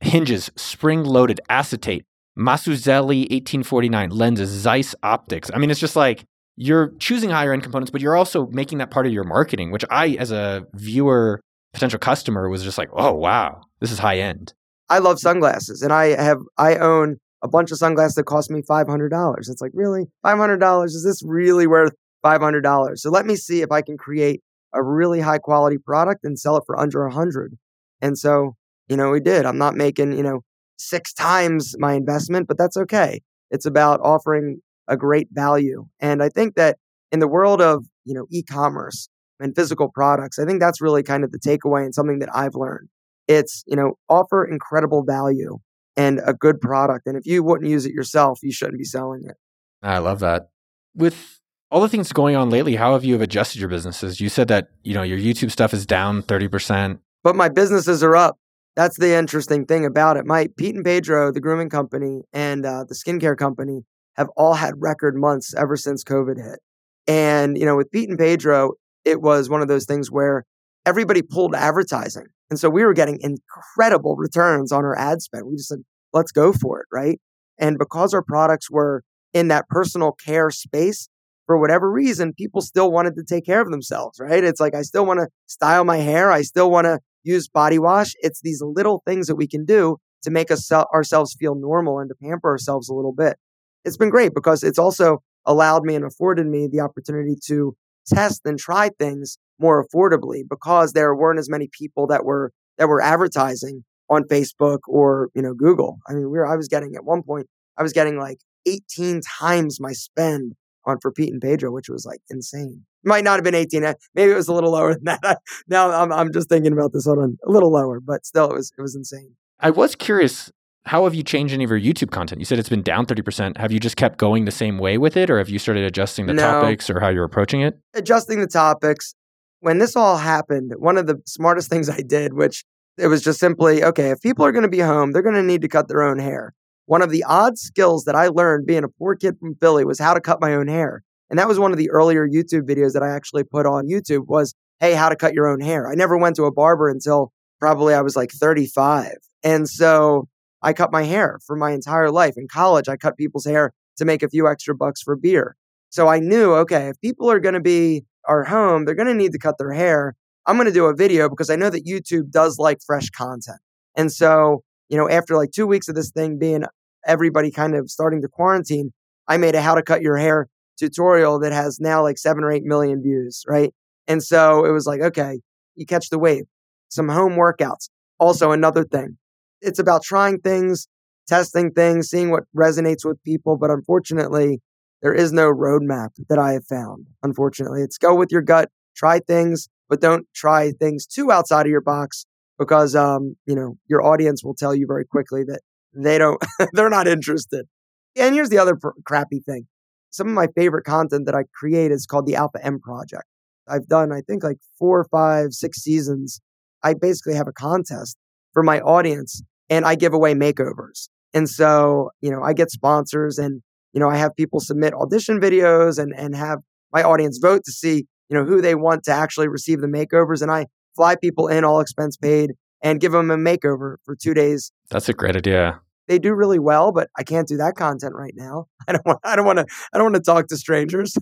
Hinges, spring-loaded acetate, Mazzucchelli 1849 lenses, Zeiss optics. I mean, it's just like you're choosing higher end components, but you're also making that part of your marketing, which I, as a viewer, potential customer, was just like, oh wow, this is high end. I love sunglasses and I have I own a bunch of sunglasses that cost me $500. It's like, really? $500? Is this really worth $500? So let me see if I can create a really high quality product and sell it for under a hundred. And so, you know, we did. I'm not making, you know, six times my investment, but that's okay. It's about offering a great value. And I think that in the world of, you know, e-commerce and physical products, I think that's really kind of the takeaway and something that I've learned. It's, you know, offer incredible value and a good product. And if you wouldn't use it yourself, you shouldn't be selling it. I love that. With all the things going on lately, how have you have adjusted your businesses? You said that, you know, your YouTube stuff is down 30%. But my businesses are up. That's the interesting thing about it. My Pete and Pedro, the grooming company, and uh, the skincare company have all had record months ever since COVID hit. And, you know, with Pete and Pedro, it was one of those things where everybody pulled advertising. And so we were getting incredible returns on our ad spend. We just said, let's go for it. Right. And because our products were in that personal care space, for whatever reason, people still wanted to take care of themselves. Right. It's like, I still want to style my hair. I still want to use body wash. It's these little things that we can do to make us ourselves feel normal and to pamper ourselves a little bit. It's been great because it's also allowed me and afforded me the opportunity to test and try things more affordably because there weren't as many people that were that were advertising on Facebook or you know Google. I mean, we were I was getting at one point I was getting like 18 times my spend on for Pete and Pedro, which was like insane. Might not have been 18. Uh, maybe it was a little lower than that. <laughs> now I'm I'm just thinking about this one a little lower, but still it was it was insane. I was curious how have you changed any of your YouTube content? You said it's been down 30%. Have you just kept going the same way with it or have you started adjusting the no. topics or how you're approaching it? Adjusting the topics. When this all happened, one of the smartest <laughs> things I did, which it was just simply, okay, if people are going to be home, they're going to need to cut their own hair. One of the odd skills that I learned being a poor kid from Philly was how to cut my own hair. And that was one of the earlier YouTube videos that I actually put on YouTube was, hey, how to cut your own hair. I never went to a barber until probably I was like 35. And so I cut my hair for my entire life. In college, I cut people's hair to make a few extra bucks for beer. So I knew, okay, if people are going to be our home, they're going to need to cut their hair. I'm going to do a video because I know that YouTube does like fresh content. And so, you know, after like two weeks of this thing being everybody kind of starting to quarantine, I made a how to cut your hair tutorial that has now like seven or eight million views, right? And so it was like, okay, you catch the wave. Some home workouts. Also, another thing, it's about trying things, testing things, seeing what resonates with people. But unfortunately, there is no roadmap that I have found. Unfortunately, it's go with your gut, try things, but don't try things too outside of your box because, um, you know, your audience will tell you very quickly that they don't, <laughs> they're not interested. And here's the other pr- crappy thing. Some of my favorite content that I create is called the Alpha M Project. I've done, I think, like four, five, six seasons. I basically have a contest for my audience and I give away makeovers. And so, you know, I get sponsors and, you know, I have people submit audition videos and, and have my audience vote to see, you know, who they want to actually receive the makeovers. And I fly people in all expense paid and give them a makeover for two days. That's a great idea. They do really well, but I can't do that content right now. <laughs> I don't want. I don't want to. I don't want to talk to strangers,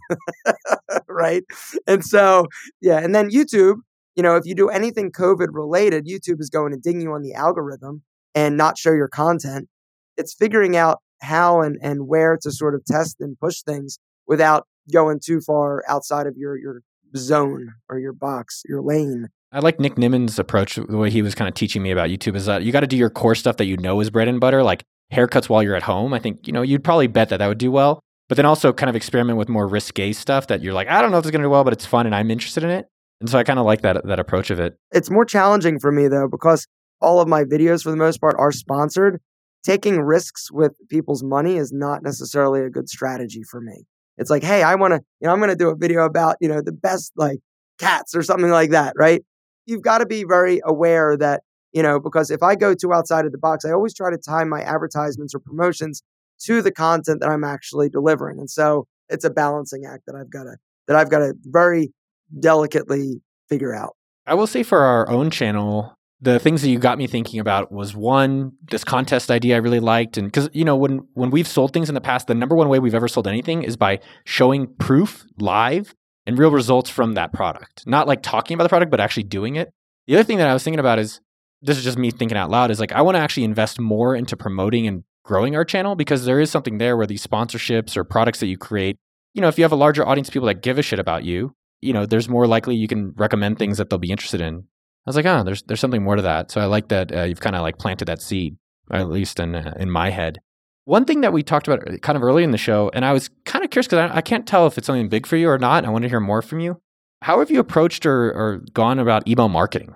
<laughs> right? And so, yeah. And then YouTube. You know, if you do anything COVID related, YouTube is going to ding you on the algorithm and not show your content. It's figuring out how and, and where to sort of test and push things without going too far outside of your, your zone or your box, your lane. I like Nick Nimmin's approach, the way he was kind of teaching me about YouTube is that you got to do your core stuff that you know is bread and butter, like haircuts while you're at home. I think, you know, you'd probably bet that that would do well, but then also kind of experiment with more risque stuff that you're like, I don't know if it's going to do well, but it's fun and I'm interested in it. And so I kind of like that that approach of it. It's more challenging for me though because all of my videos for the most part are sponsored. Taking risks with people's money is not necessarily a good strategy for me. It's like, hey, I want to, you know, I'm going to do a video about, you know, the best like cats or something like that, right? You've got to be very aware that, you know, because if I go too outside of the box, I always try to time my advertisements or promotions to the content that I'm actually delivering. And so it's a balancing act that I've got to, that I've got to very delicately figure out. I will say for our own channel, the things that you got me thinking about was one this contest idea I really liked and cuz you know when when we've sold things in the past the number one way we've ever sold anything is by showing proof live and real results from that product not like talking about the product but actually doing it the other thing that I was thinking about is this is just me thinking out loud is like I want to actually invest more into promoting and growing our channel because there is something there where these sponsorships or products that you create, you know, if you have a larger audience of people that give a shit about you, you know, there's more likely you can recommend things that they'll be interested in. I was like, oh, there's there's something more to that. So I like that uh, you've kind of like planted that seed, at least in uh, in my head. One thing that we talked about uh, kind of early in the show, and I was kind of curious because I, I, can't tell if it's something big for you or not. I want to hear more from you. How have you approached or, or gone about email marketing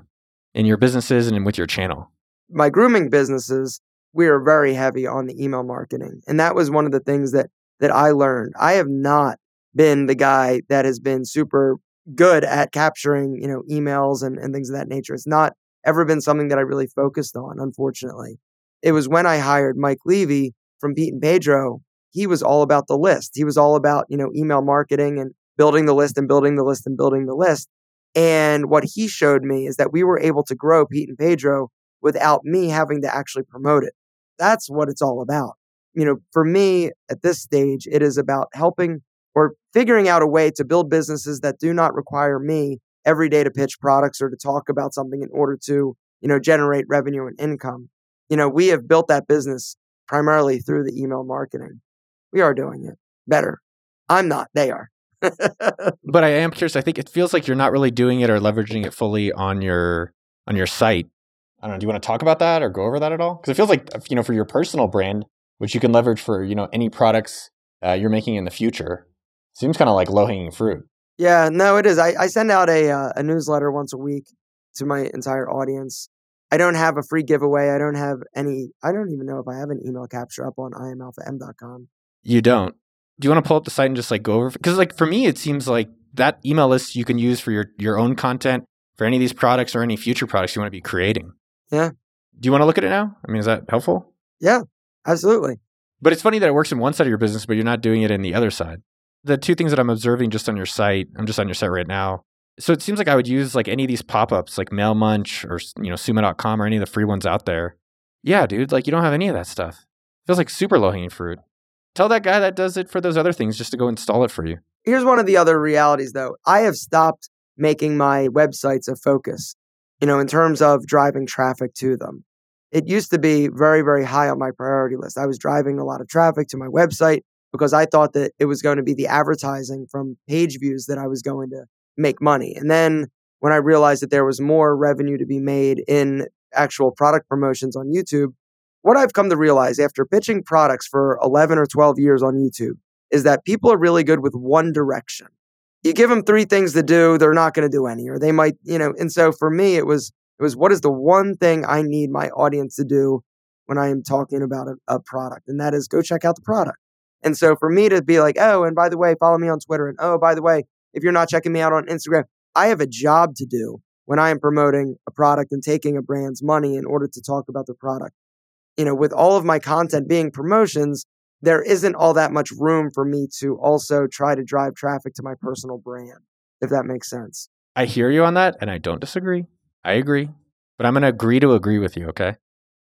in your businesses and with your channel? My grooming businesses, we are very heavy on the email marketing. And that was one of the things that that I learned. I have not been the guy that has been super good at capturing, you know, emails and, and things of that nature. It's not ever been something that I really focused on, unfortunately. It was when I hired Mike Levy from Pete and Pedro, he was all about the list. He was all about, you know, email marketing and building the list and building the list and building the list. And what he showed me is that we were able to grow Pete and Pedro without me having to actually promote it. That's what it's all about. You know, for me at this stage, it is about helping figuring out a way to build businesses that do not require me every day to pitch products or to talk about something in order to, you know, generate revenue and income. You know, we have built that business primarily through the email marketing. We are doing it better. I'm not, they are. <laughs> but I am curious. I think it feels like you're not really doing it or leveraging it fully on your on your site. I don't know. Do you want to talk about that or go over that at all? Because it feels like you know for your personal brand, which you can leverage for you know any products uh, you're making in the future, seems kind of like low hanging fruit. Yeah, no, it is. I, I send out a uh, a newsletter once a week to my entire audience. I don't have a free giveaway. I don't have any. I don't even know if I have an email capture up on iamalpham.com. You don't. Do you want to pull up the site and just like go over? Because like for me, it seems like that email list you can use for your your own content for any of these products or any future products you want to be creating. Yeah. Do you want to look at it now? I mean, is that helpful? Yeah, absolutely. But it's funny that it works in one side of your business, but you're not doing it in the other side. The two things that I'm observing just on your site, I'm just on your site right now, so it seems like I would use like any of these pop-ups like MailMunch or you know Sumo.com or any of the free ones out there. Yeah, dude, like you don't have any of that stuff. Feels like super low-hanging fruit. Tell that guy that does it for those other things just to go install it for you. Here's one of the other realities though. I have stopped making my websites a focus, you know, in terms of driving traffic to them. It used to be very, very high on my priority list. I was driving a lot of traffic to my website because I thought that it was going to be the advertising from page views that I was going to make money. And then when I realized that there was more revenue to be made in actual product promotions on YouTube, what I've come to realize after pitching products for 11 or 12 years on YouTube is that people are really good with one direction. You give them three things to do, they're not going to do any, or they might, you know. And so for me, it was it was what is the one thing I need my audience to do when I am talking about a, a product, and that is go check out the product. And so for me to be like, oh, and by the way, follow me on Twitter, and oh, by the way, if you're not checking me out on Instagram, I have a job to do when I am promoting a product and taking a brand's money in order to talk about the product. You know, with all of my content being promotions, there isn't all that much room for me to also try to drive traffic to my personal brand, if that makes sense. I hear you on that, and I don't disagree. I agree, but I'm going to agree to agree with you, okay?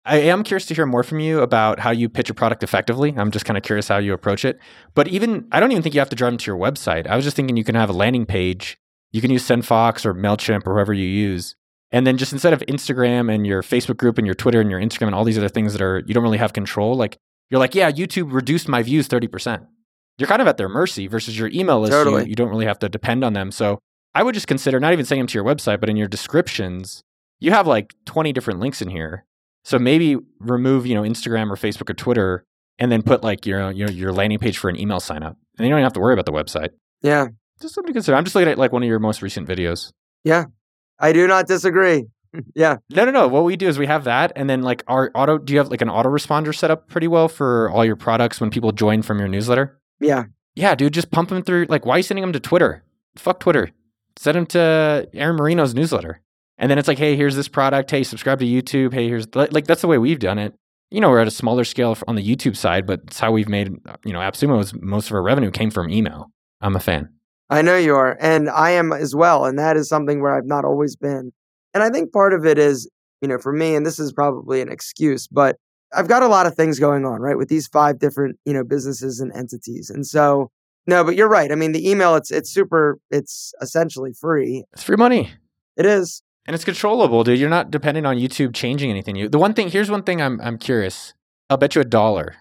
I am curious to hear more from you about how you pitch a product effectively. I'm just kind of curious how you approach it. But even, I don't even think you have to drive them to your website. I was just thinking you can have a landing page. You can use SendFox or MailChimp or whoever you use. And then just instead of Instagram and your Facebook group and your Twitter and your Instagram and all these other things that are, you don't really have control, like you're like, yeah, YouTube reduced my views 30%. You're kind of at their mercy versus your email list. Totally. You, you don't really have to depend on them. So I would just consider not even sending them to your website, but in your descriptions, you have like 20 different links in here so maybe remove, you know, Instagram or Facebook or Twitter and then put like your your your landing page for an email sign up. And you don't even have to worry about the website. Yeah. Just something to consider. I'm just looking at like one of your most recent videos. Yeah. I do not disagree. <laughs> yeah. No, no, no. What we do is we have that and then like our auto do you have like an autoresponder set up pretty well for all your products when people join from your newsletter? Yeah. Yeah, dude, just pump them through like why are you sending them to Twitter? Fuck Twitter. Send them to Aaron Marino's newsletter. And then it's like, hey, here's this product. Hey, subscribe to YouTube. Hey, here's like that's the way we've done it. You know, we're at a smaller scale on the YouTube side, but it's how we've made. You know, AppSumo most of our revenue came from email. I'm a fan. I know you are, and I am as well. And that is something where I've not always been. And I think part of it is, you know, for me, and this is probably an excuse, but I've got a lot of things going on, right, with these five different, you know, businesses and entities. And so, no, but you're right. I mean, the email, it's it's super, it's essentially free. It's free money. It is. And it's controllable, dude. You're not dependent on YouTube changing anything. You, the one thing, here's one thing I'm I'm curious. I'll bet you a dollar.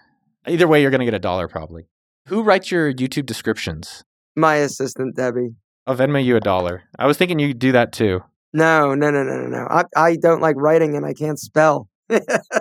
Either way, you're going to get a dollar probably. Who writes your YouTube descriptions? My assistant, Debbie. I'll Venmo you a dollar. I was thinking you'd do that too. No, no, no, no, no, no. I, I don't like writing and I can't spell.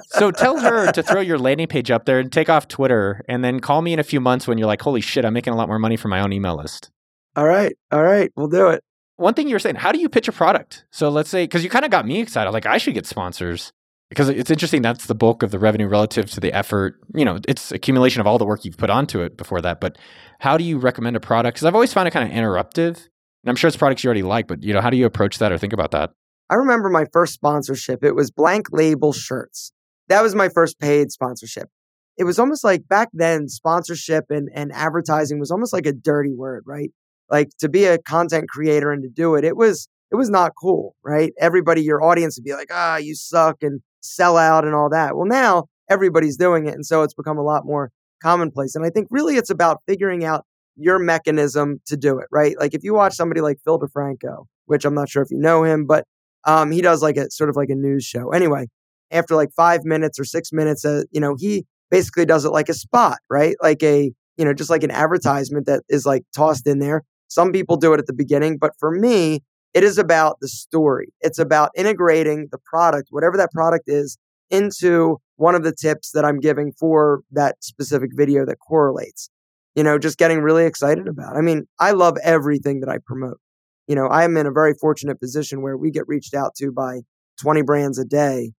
so tell her <laughs> to throw your landing page up there and take off Twitter and then call me in a few months when you're like, holy shit, I'm making a lot more money from my own email list. All right. All right. We'll do it. One thing you were saying, how do you pitch a product? So let's say, because you kind of got me excited, like I should get sponsors because it's interesting. That's the bulk of the revenue relative to the effort. You know, it's accumulation of all the work you've put onto it before that. But how do you recommend a product? Because I've always found it kind of interruptive. And I'm sure it's products you already like, but you know, how do you approach that or think about that? I remember my first sponsorship. It was blank label shirts. That was my first paid sponsorship. It was almost like back then, sponsorship and, and advertising was almost like a dirty word, right? Like to be a content creator and to do it, it was it was not cool, right? Everybody, your audience would be like, ah, you suck and sell out and all that. Well, now everybody's doing it. And so it's become a lot more commonplace. And I think really it's about figuring out your mechanism to do it, right? Like if you watch somebody like Phil DeFranco, which I'm not sure if you know him, but um, he does like a sort of like a news show. Anyway, after like five minutes or six minutes, uh, you know, he basically does it like a spot, right? Like a, you know, just like an advertisement that is like tossed in there. Some people do it at the beginning, but for me, it is about the story. It's about integrating the product, whatever that product is, into one of the tips that I'm giving for that specific video that correlates. You know, just getting really excited about. I mean, I love everything that I promote. You know, I am in a very fortunate position where we get reached out to by 20 brands a day,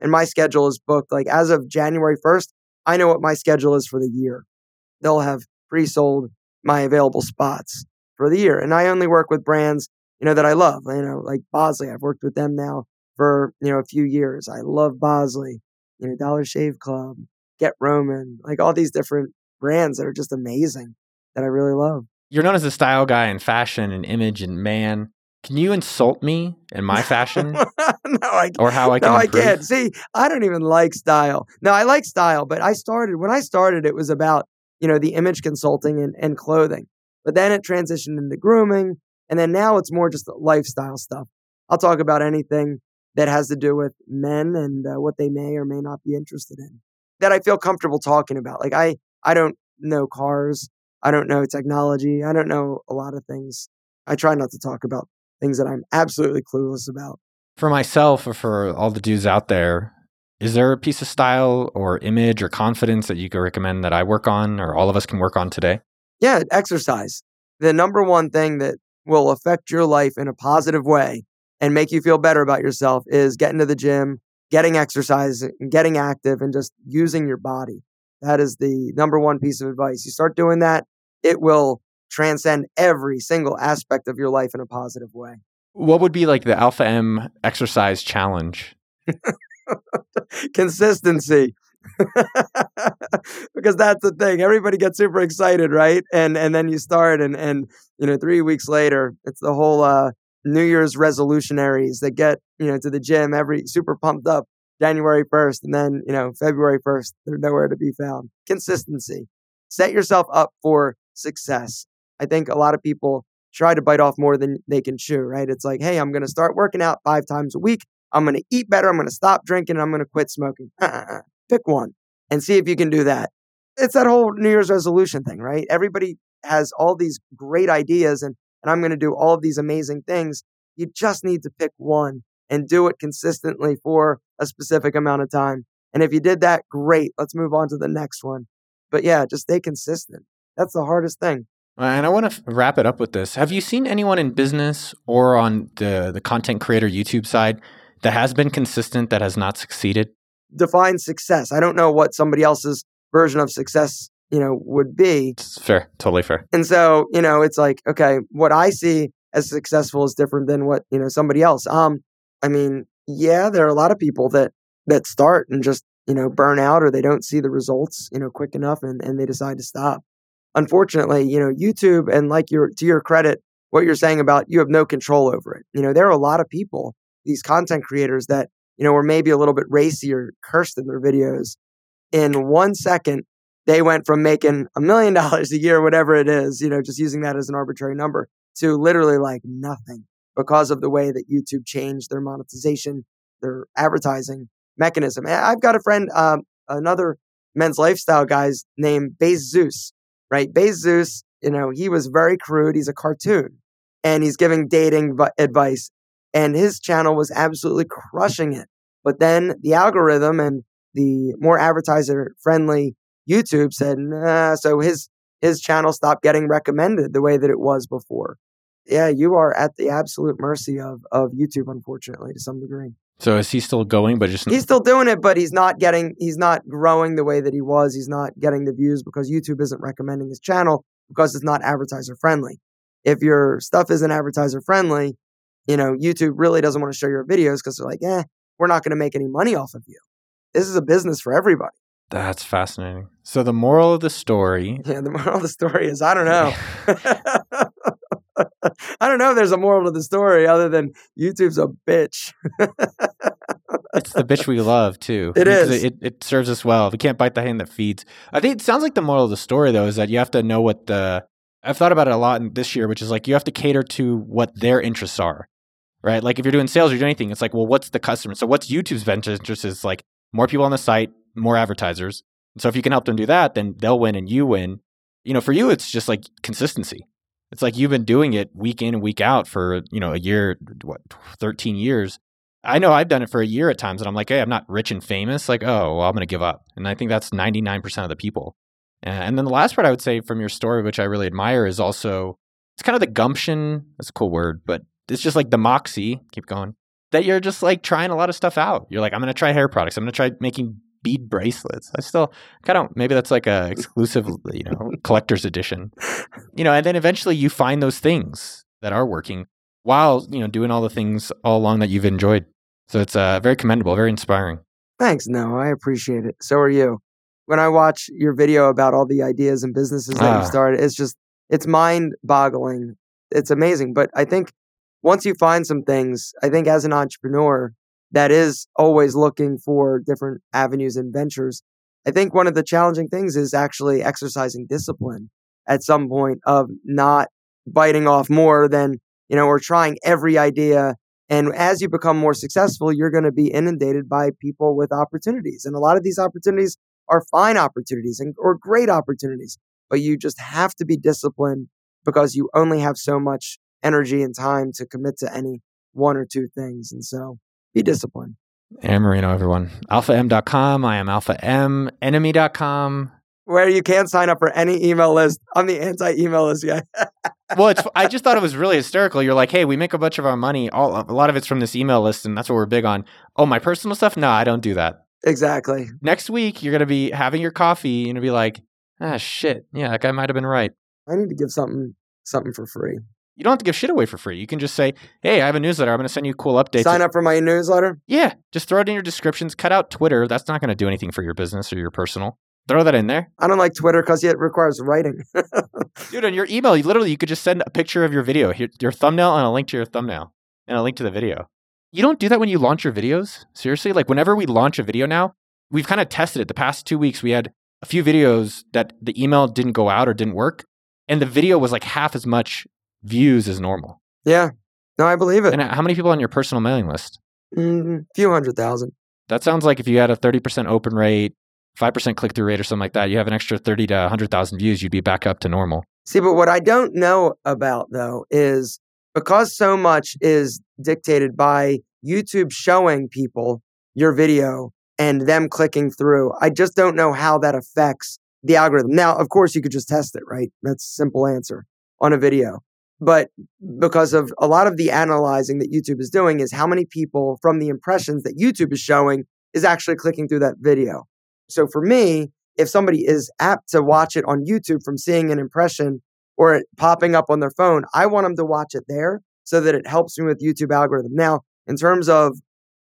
and my schedule is booked. Like as of January 1st, I know what my schedule is for the year. They'll have pre sold my available spots for the year. And I only work with brands, you know, that I love, you know, like Bosley. I've worked with them now for, you know, a few years. I love Bosley, you know, Dollar Shave Club, Get Roman, like all these different brands that are just amazing that I really love. You're known as a style guy in fashion and image and man. Can you insult me in my fashion? <laughs> no, I or how I can. No, improve? I can't. See, I don't even like style. No, I like style, but I started when I started. It was about you know the image consulting and, and clothing. But then it transitioned into grooming. And then now it's more just lifestyle stuff. I'll talk about anything that has to do with men and uh, what they may or may not be interested in that I feel comfortable talking about. Like I, I don't know cars. I don't know technology. I don't know a lot of things. I try not to talk about things that I'm absolutely clueless about. For myself or for all the dudes out there, is there a piece of style or image or confidence that you could recommend that I work on or all of us can work on today? Yeah, exercise. The number one thing that will affect your life in a positive way and make you feel better about yourself is getting to the gym, getting exercise, getting active, and just using your body. That is the number one piece of advice. You start doing that, it will transcend every single aspect of your life in a positive way. What would be like the Alpha M exercise challenge? <laughs> Consistency. <laughs> because that's the thing. Everybody gets super excited, right? And and then you start and and you know, 3 weeks later, it's the whole uh New Year's resolutionaries that get, you know, to the gym every super pumped up January 1st and then, you know, February 1st, they're nowhere to be found. Consistency. Set yourself up for success. I think a lot of people try to bite off more than they can chew, right? It's like, hey, I'm going to start working out five times a week. I'm going to eat better. I'm going to stop drinking. I'm going to quit smoking. Pick one and see if you can do that. It's that whole New Year's resolution thing, right? Everybody has all these great ideas and, and I'm going to do all of these amazing things. You just need to pick one and do it consistently for a specific amount of time. And if you did that, great. Let's move on to the next one. But yeah, just stay consistent. That's the hardest thing. Uh, and I want to wrap it up with this. Have you seen anyone in business or on the, the content creator YouTube side that has been consistent that has not succeeded? Define success. I don't know what somebody else's version of success, you know, would be. It's fair, totally fair. And so, you know, it's like, okay, what I see as successful is different than what, you know, somebody else. Um, I mean, yeah, there are a lot of people that that start and just, you know, burn out or they don't see the results, you know, quick enough and, and they decide to stop. Unfortunately, you know, YouTube and like your to your credit, what you're saying about you have no control over it. You know, there are a lot of people, these content creators that you know, were maybe a little bit racy or cursed in their videos. In one second, they went from making a million <laughs> dollars a year, whatever it is, you know, just using that as an arbitrary number, to literally like nothing because of the way that YouTube changed their monetization, their advertising mechanism. I've got a friend, um, another men's lifestyle guys named Base Zeus, right? Base Zeus, you know, he was very crude. He's a cartoon and he's giving dating advice and his channel was absolutely crushing it. But then the algorithm and the more advertiser friendly YouTube said, nah, so his his channel stopped getting recommended the way that it was before. Yeah, you are at the absolute mercy of of YouTube, unfortunately, to some degree. So is he still going, but just he's still doing it, but he's not getting he's not growing the way that he was. He's not getting the views because YouTube isn't recommending his channel because it's not advertiser friendly. If your stuff isn't advertiser friendly, you know, YouTube really doesn't want to show your videos because they're like, eh, we're not going to make any money off of you. This is a business for everybody. That's fascinating. So the moral of the story. Yeah, the moral of the story is I don't <laughs> know. <laughs> I don't know if there's a moral to the story other than YouTube's a bitch. it's the bitch we love too. <laughs> It is. It, it serves us well. We can't bite the hand that feeds. I think it sounds like the moral of the story though is that you have to know what the. I've thought about it a lot in this year, which is like you have to cater to what their interests are, right? Like if you're doing sales or doing anything, it's like, well, what's the customer? So what's YouTube's venture interest is like more people on the site, more advertisers. So if you can help them do that, then they'll win and you win. You know, for you, it's just like consistency. It's like you've been doing it week in and week out for, you know, a year, what, 13 years. I know I've done it for a year at times and I'm like, hey, I'm not rich and famous. Like, oh, well, I'm going to give up. And I think that's 99% of the people. And then the last part I would say from your story, which I really admire, is also it's kind of the gumption. That's a cool word, but it's just like the moxie. Keep going. That you're just like trying a lot of stuff out. You're like, I'm going to try hair products. I'm going to try making bead bracelets. I still kind of maybe that's like a exclusive, you know, <laughs> collector's edition. You know, and then eventually you find those things that are working while, you know, doing all the things all along that you've enjoyed. So it's uh, very commendable, very inspiring. Thanks. No, I appreciate it. So are you. When I watch your video about all the ideas and businesses that ah. you've started, it's just it's mind boggling. It's amazing. But I think once you find some things, I think as an entrepreneur, that is always looking for different avenues and ventures. I think one of the challenging things is actually exercising discipline at some point of not biting off more than, you know, or trying every idea. And as you become more successful, you're going to be inundated by people with opportunities. And a lot of these opportunities are fine opportunities and or great opportunities, but you just have to be disciplined because you only have so much energy and time to commit to any one or two things. And so be disciplined. Aaron Marino, everyone. AlphaM.com. I am Alpha M. Enemy.com. Where you can't sign up for any email list. I'm the anti email list guy. well, it's, I just thought it was <laughs> really hysterical. You're like, hey, we make a bunch of our money. All, a lot of it's from this email list, and that's what we're big on. Oh, my personal stuff? No, I don't do that. Exactly. Next week, you're going to be having your coffee and be like, ah, shit. Yeah, that guy might have been right. I need to give something something for free. You don't have to give shit away for free. You can just say, "Hey, I have a newsletter. I'm going to send you cool updates." Sign up for my newsletter. Yeah, just throw it in your descriptions. Cut out Twitter. That's not going to do anything for your business or your personal. Throw that in there. I don't like Twitter because it requires writing. <laughs> Dude, on your email, you literally you could just send a picture of your video, your, your thumbnail, and a link to your thumbnail, and a link to the video. You don't do that when you launch your videos. Seriously, like whenever we launch a video now, we've kind of tested it. The past two weeks, we had a few videos that the email didn't go out or didn't work, and the video was like half as much views is normal. Yeah. No, I believe it. And how many people on your personal mailing list? A mm, few hundred thousand. That sounds like if you had a 30% open rate, 5% click through rate or something like that, you have an extra 30 to 100,000 views, you'd be back up to normal. See, but what I don't know about though is because so much is dictated by YouTube showing people your video and them clicking through, I just don't know how that affects the algorithm. Now, of course, you could just test it, right? That's a simple answer on a video. But because of a lot of the analyzing that YouTube is doing is how many people from the impressions that YouTube is showing is actually clicking through that video. So for me, if somebody is apt to watch it on YouTube from seeing an impression or it popping up on their phone, I want them to watch it there so that it helps me with YouTube algorithm. Now, in terms of,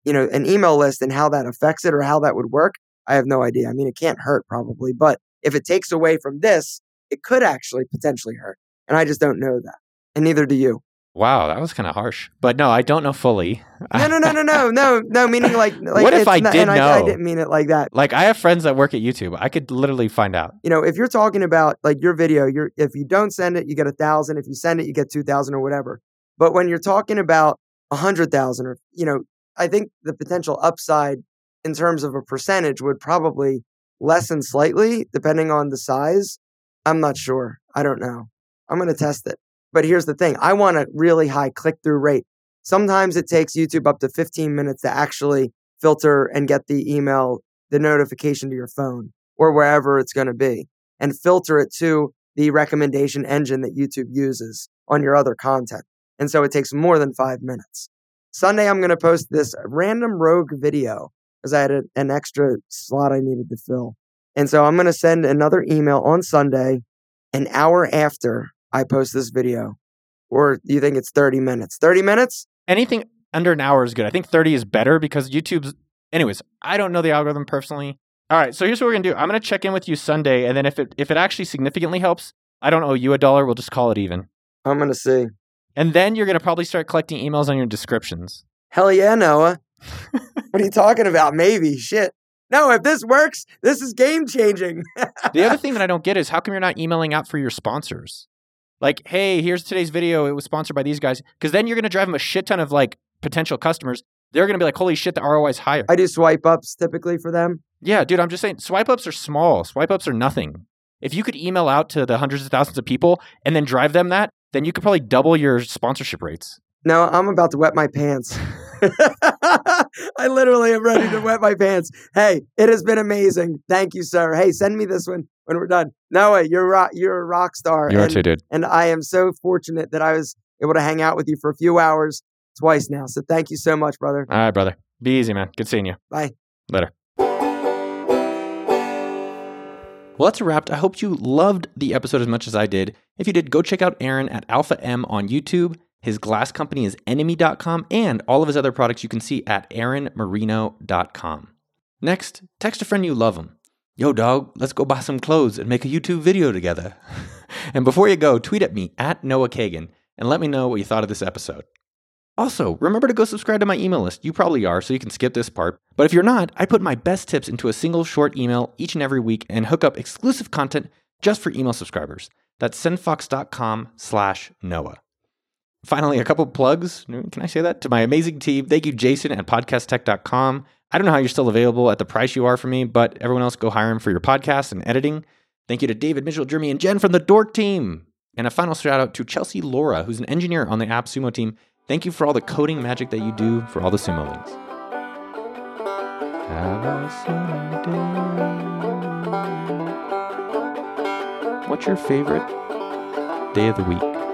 you know, an email list and how that affects it or how that would work, I have no idea. I mean, it can't hurt probably, but if it takes away from this, it could actually potentially hurt. And I just don't know that and neither do you. Wow, that was kind of harsh. But no, I don't know fully. No, no, no, no, no, <laughs> no, no. Meaning like, <laughs> like what if I not, did know? I, I, didn't mean it like that. Like I have friends that work at YouTube. I could literally find out. You know, if you're talking about like your video, you're if you don't send it, you get a thousand. If you send it, you get two thousand or whatever. But when you're talking about a hundred thousand, or you know, I think the potential upside in terms of a percentage would probably lessen slightly depending on the size. I'm not sure. I don't know. I'm going to test it. But here's the thing I want a really high click through rate. Sometimes it takes YouTube up to 15 minutes to actually filter and get the email, the notification to your phone or wherever it's going to be and filter it to the recommendation engine that YouTube uses on your other content. And so it takes more than five minutes. Sunday, I'm going to post this random rogue video because I had a, an extra slot I needed to fill. And so I'm going to send another email on Sunday, an hour after I post this video. Or do you think it's 30 minutes? 30 minutes? Anything under an hour is good. I think 30 is better because YouTube's. Anyways, I don't know the algorithm personally. All right, so here's what we're gonna do. I'm gonna check in with you Sunday, and then if it if it actually significantly helps, I don't owe you a dollar. We'll just call it even. I'm going to see. And then you're gonna probably start collecting emails on your descriptions. Hell yeah, Noah. <laughs> what are you talking about? Maybe. Shit. No, if this works, this is game changing. the other <laughs> thing that I don't get is how come you're not emailing out for your sponsors? Like, hey, here's today's video. It was sponsored by these guys. Because then you're going to drive them a shit ton of like potential customers. They're going to be like, holy shit, the ROI is higher. I do swipe ups typically for them. Yeah, dude, I'm just saying swipe ups are small. Swipe ups are nothing. If you could email out to the hundreds of thousands of people and then drive them that, then you could probably double your sponsorship rates. No, I'm about to wet my pants. <laughs> <laughs> I literally am ready to wet my pants. Hey, it has been amazing. Thank you, sir. Hey, send me this one when we're done. Noah, you're rock, you're a rock star. You are and, too, dude. and I am so fortunate that I was able to hang out with you for a few hours twice now. So thank you so much, brother. All right, brother. Be easy, man. Good seeing you. Bye. Later. Well, that's a wrap. I hope you loved the episode as much as I did. If you did, go check out Aaron at Alpha M on YouTube. His glass company is enemy.com, and all of his other products you can see at aaronmarino.com. Next, text a friend you love them. Yo, dog, let's go buy some clothes and make a YouTube video together. <laughs> and before you go, tweet at me at Noah Kagan and let me know what you thought of this episode. Also, remember to go subscribe to my email list. You probably are, so you can skip this part. But if you're not, I put my best tips into a single short email each and every week and hook up exclusive content just for email subscribers. That's sendfox.com slash Noah. Finally, a couple plugs. Can I say that? To my amazing team. Thank you, Jason at podcasttech.com. I don't know how you're still available at the price you are for me, but everyone else go hire him for your podcast and editing. Thank you to David, Mitchell, Jeremy, and Jen from the Dork team. And a final shout out to Chelsea Laura, who's an engineer on the AppSumo team. Thank you for all the coding magic that you do for all the sumo links. Have a sunny day. What's your favorite day of the week?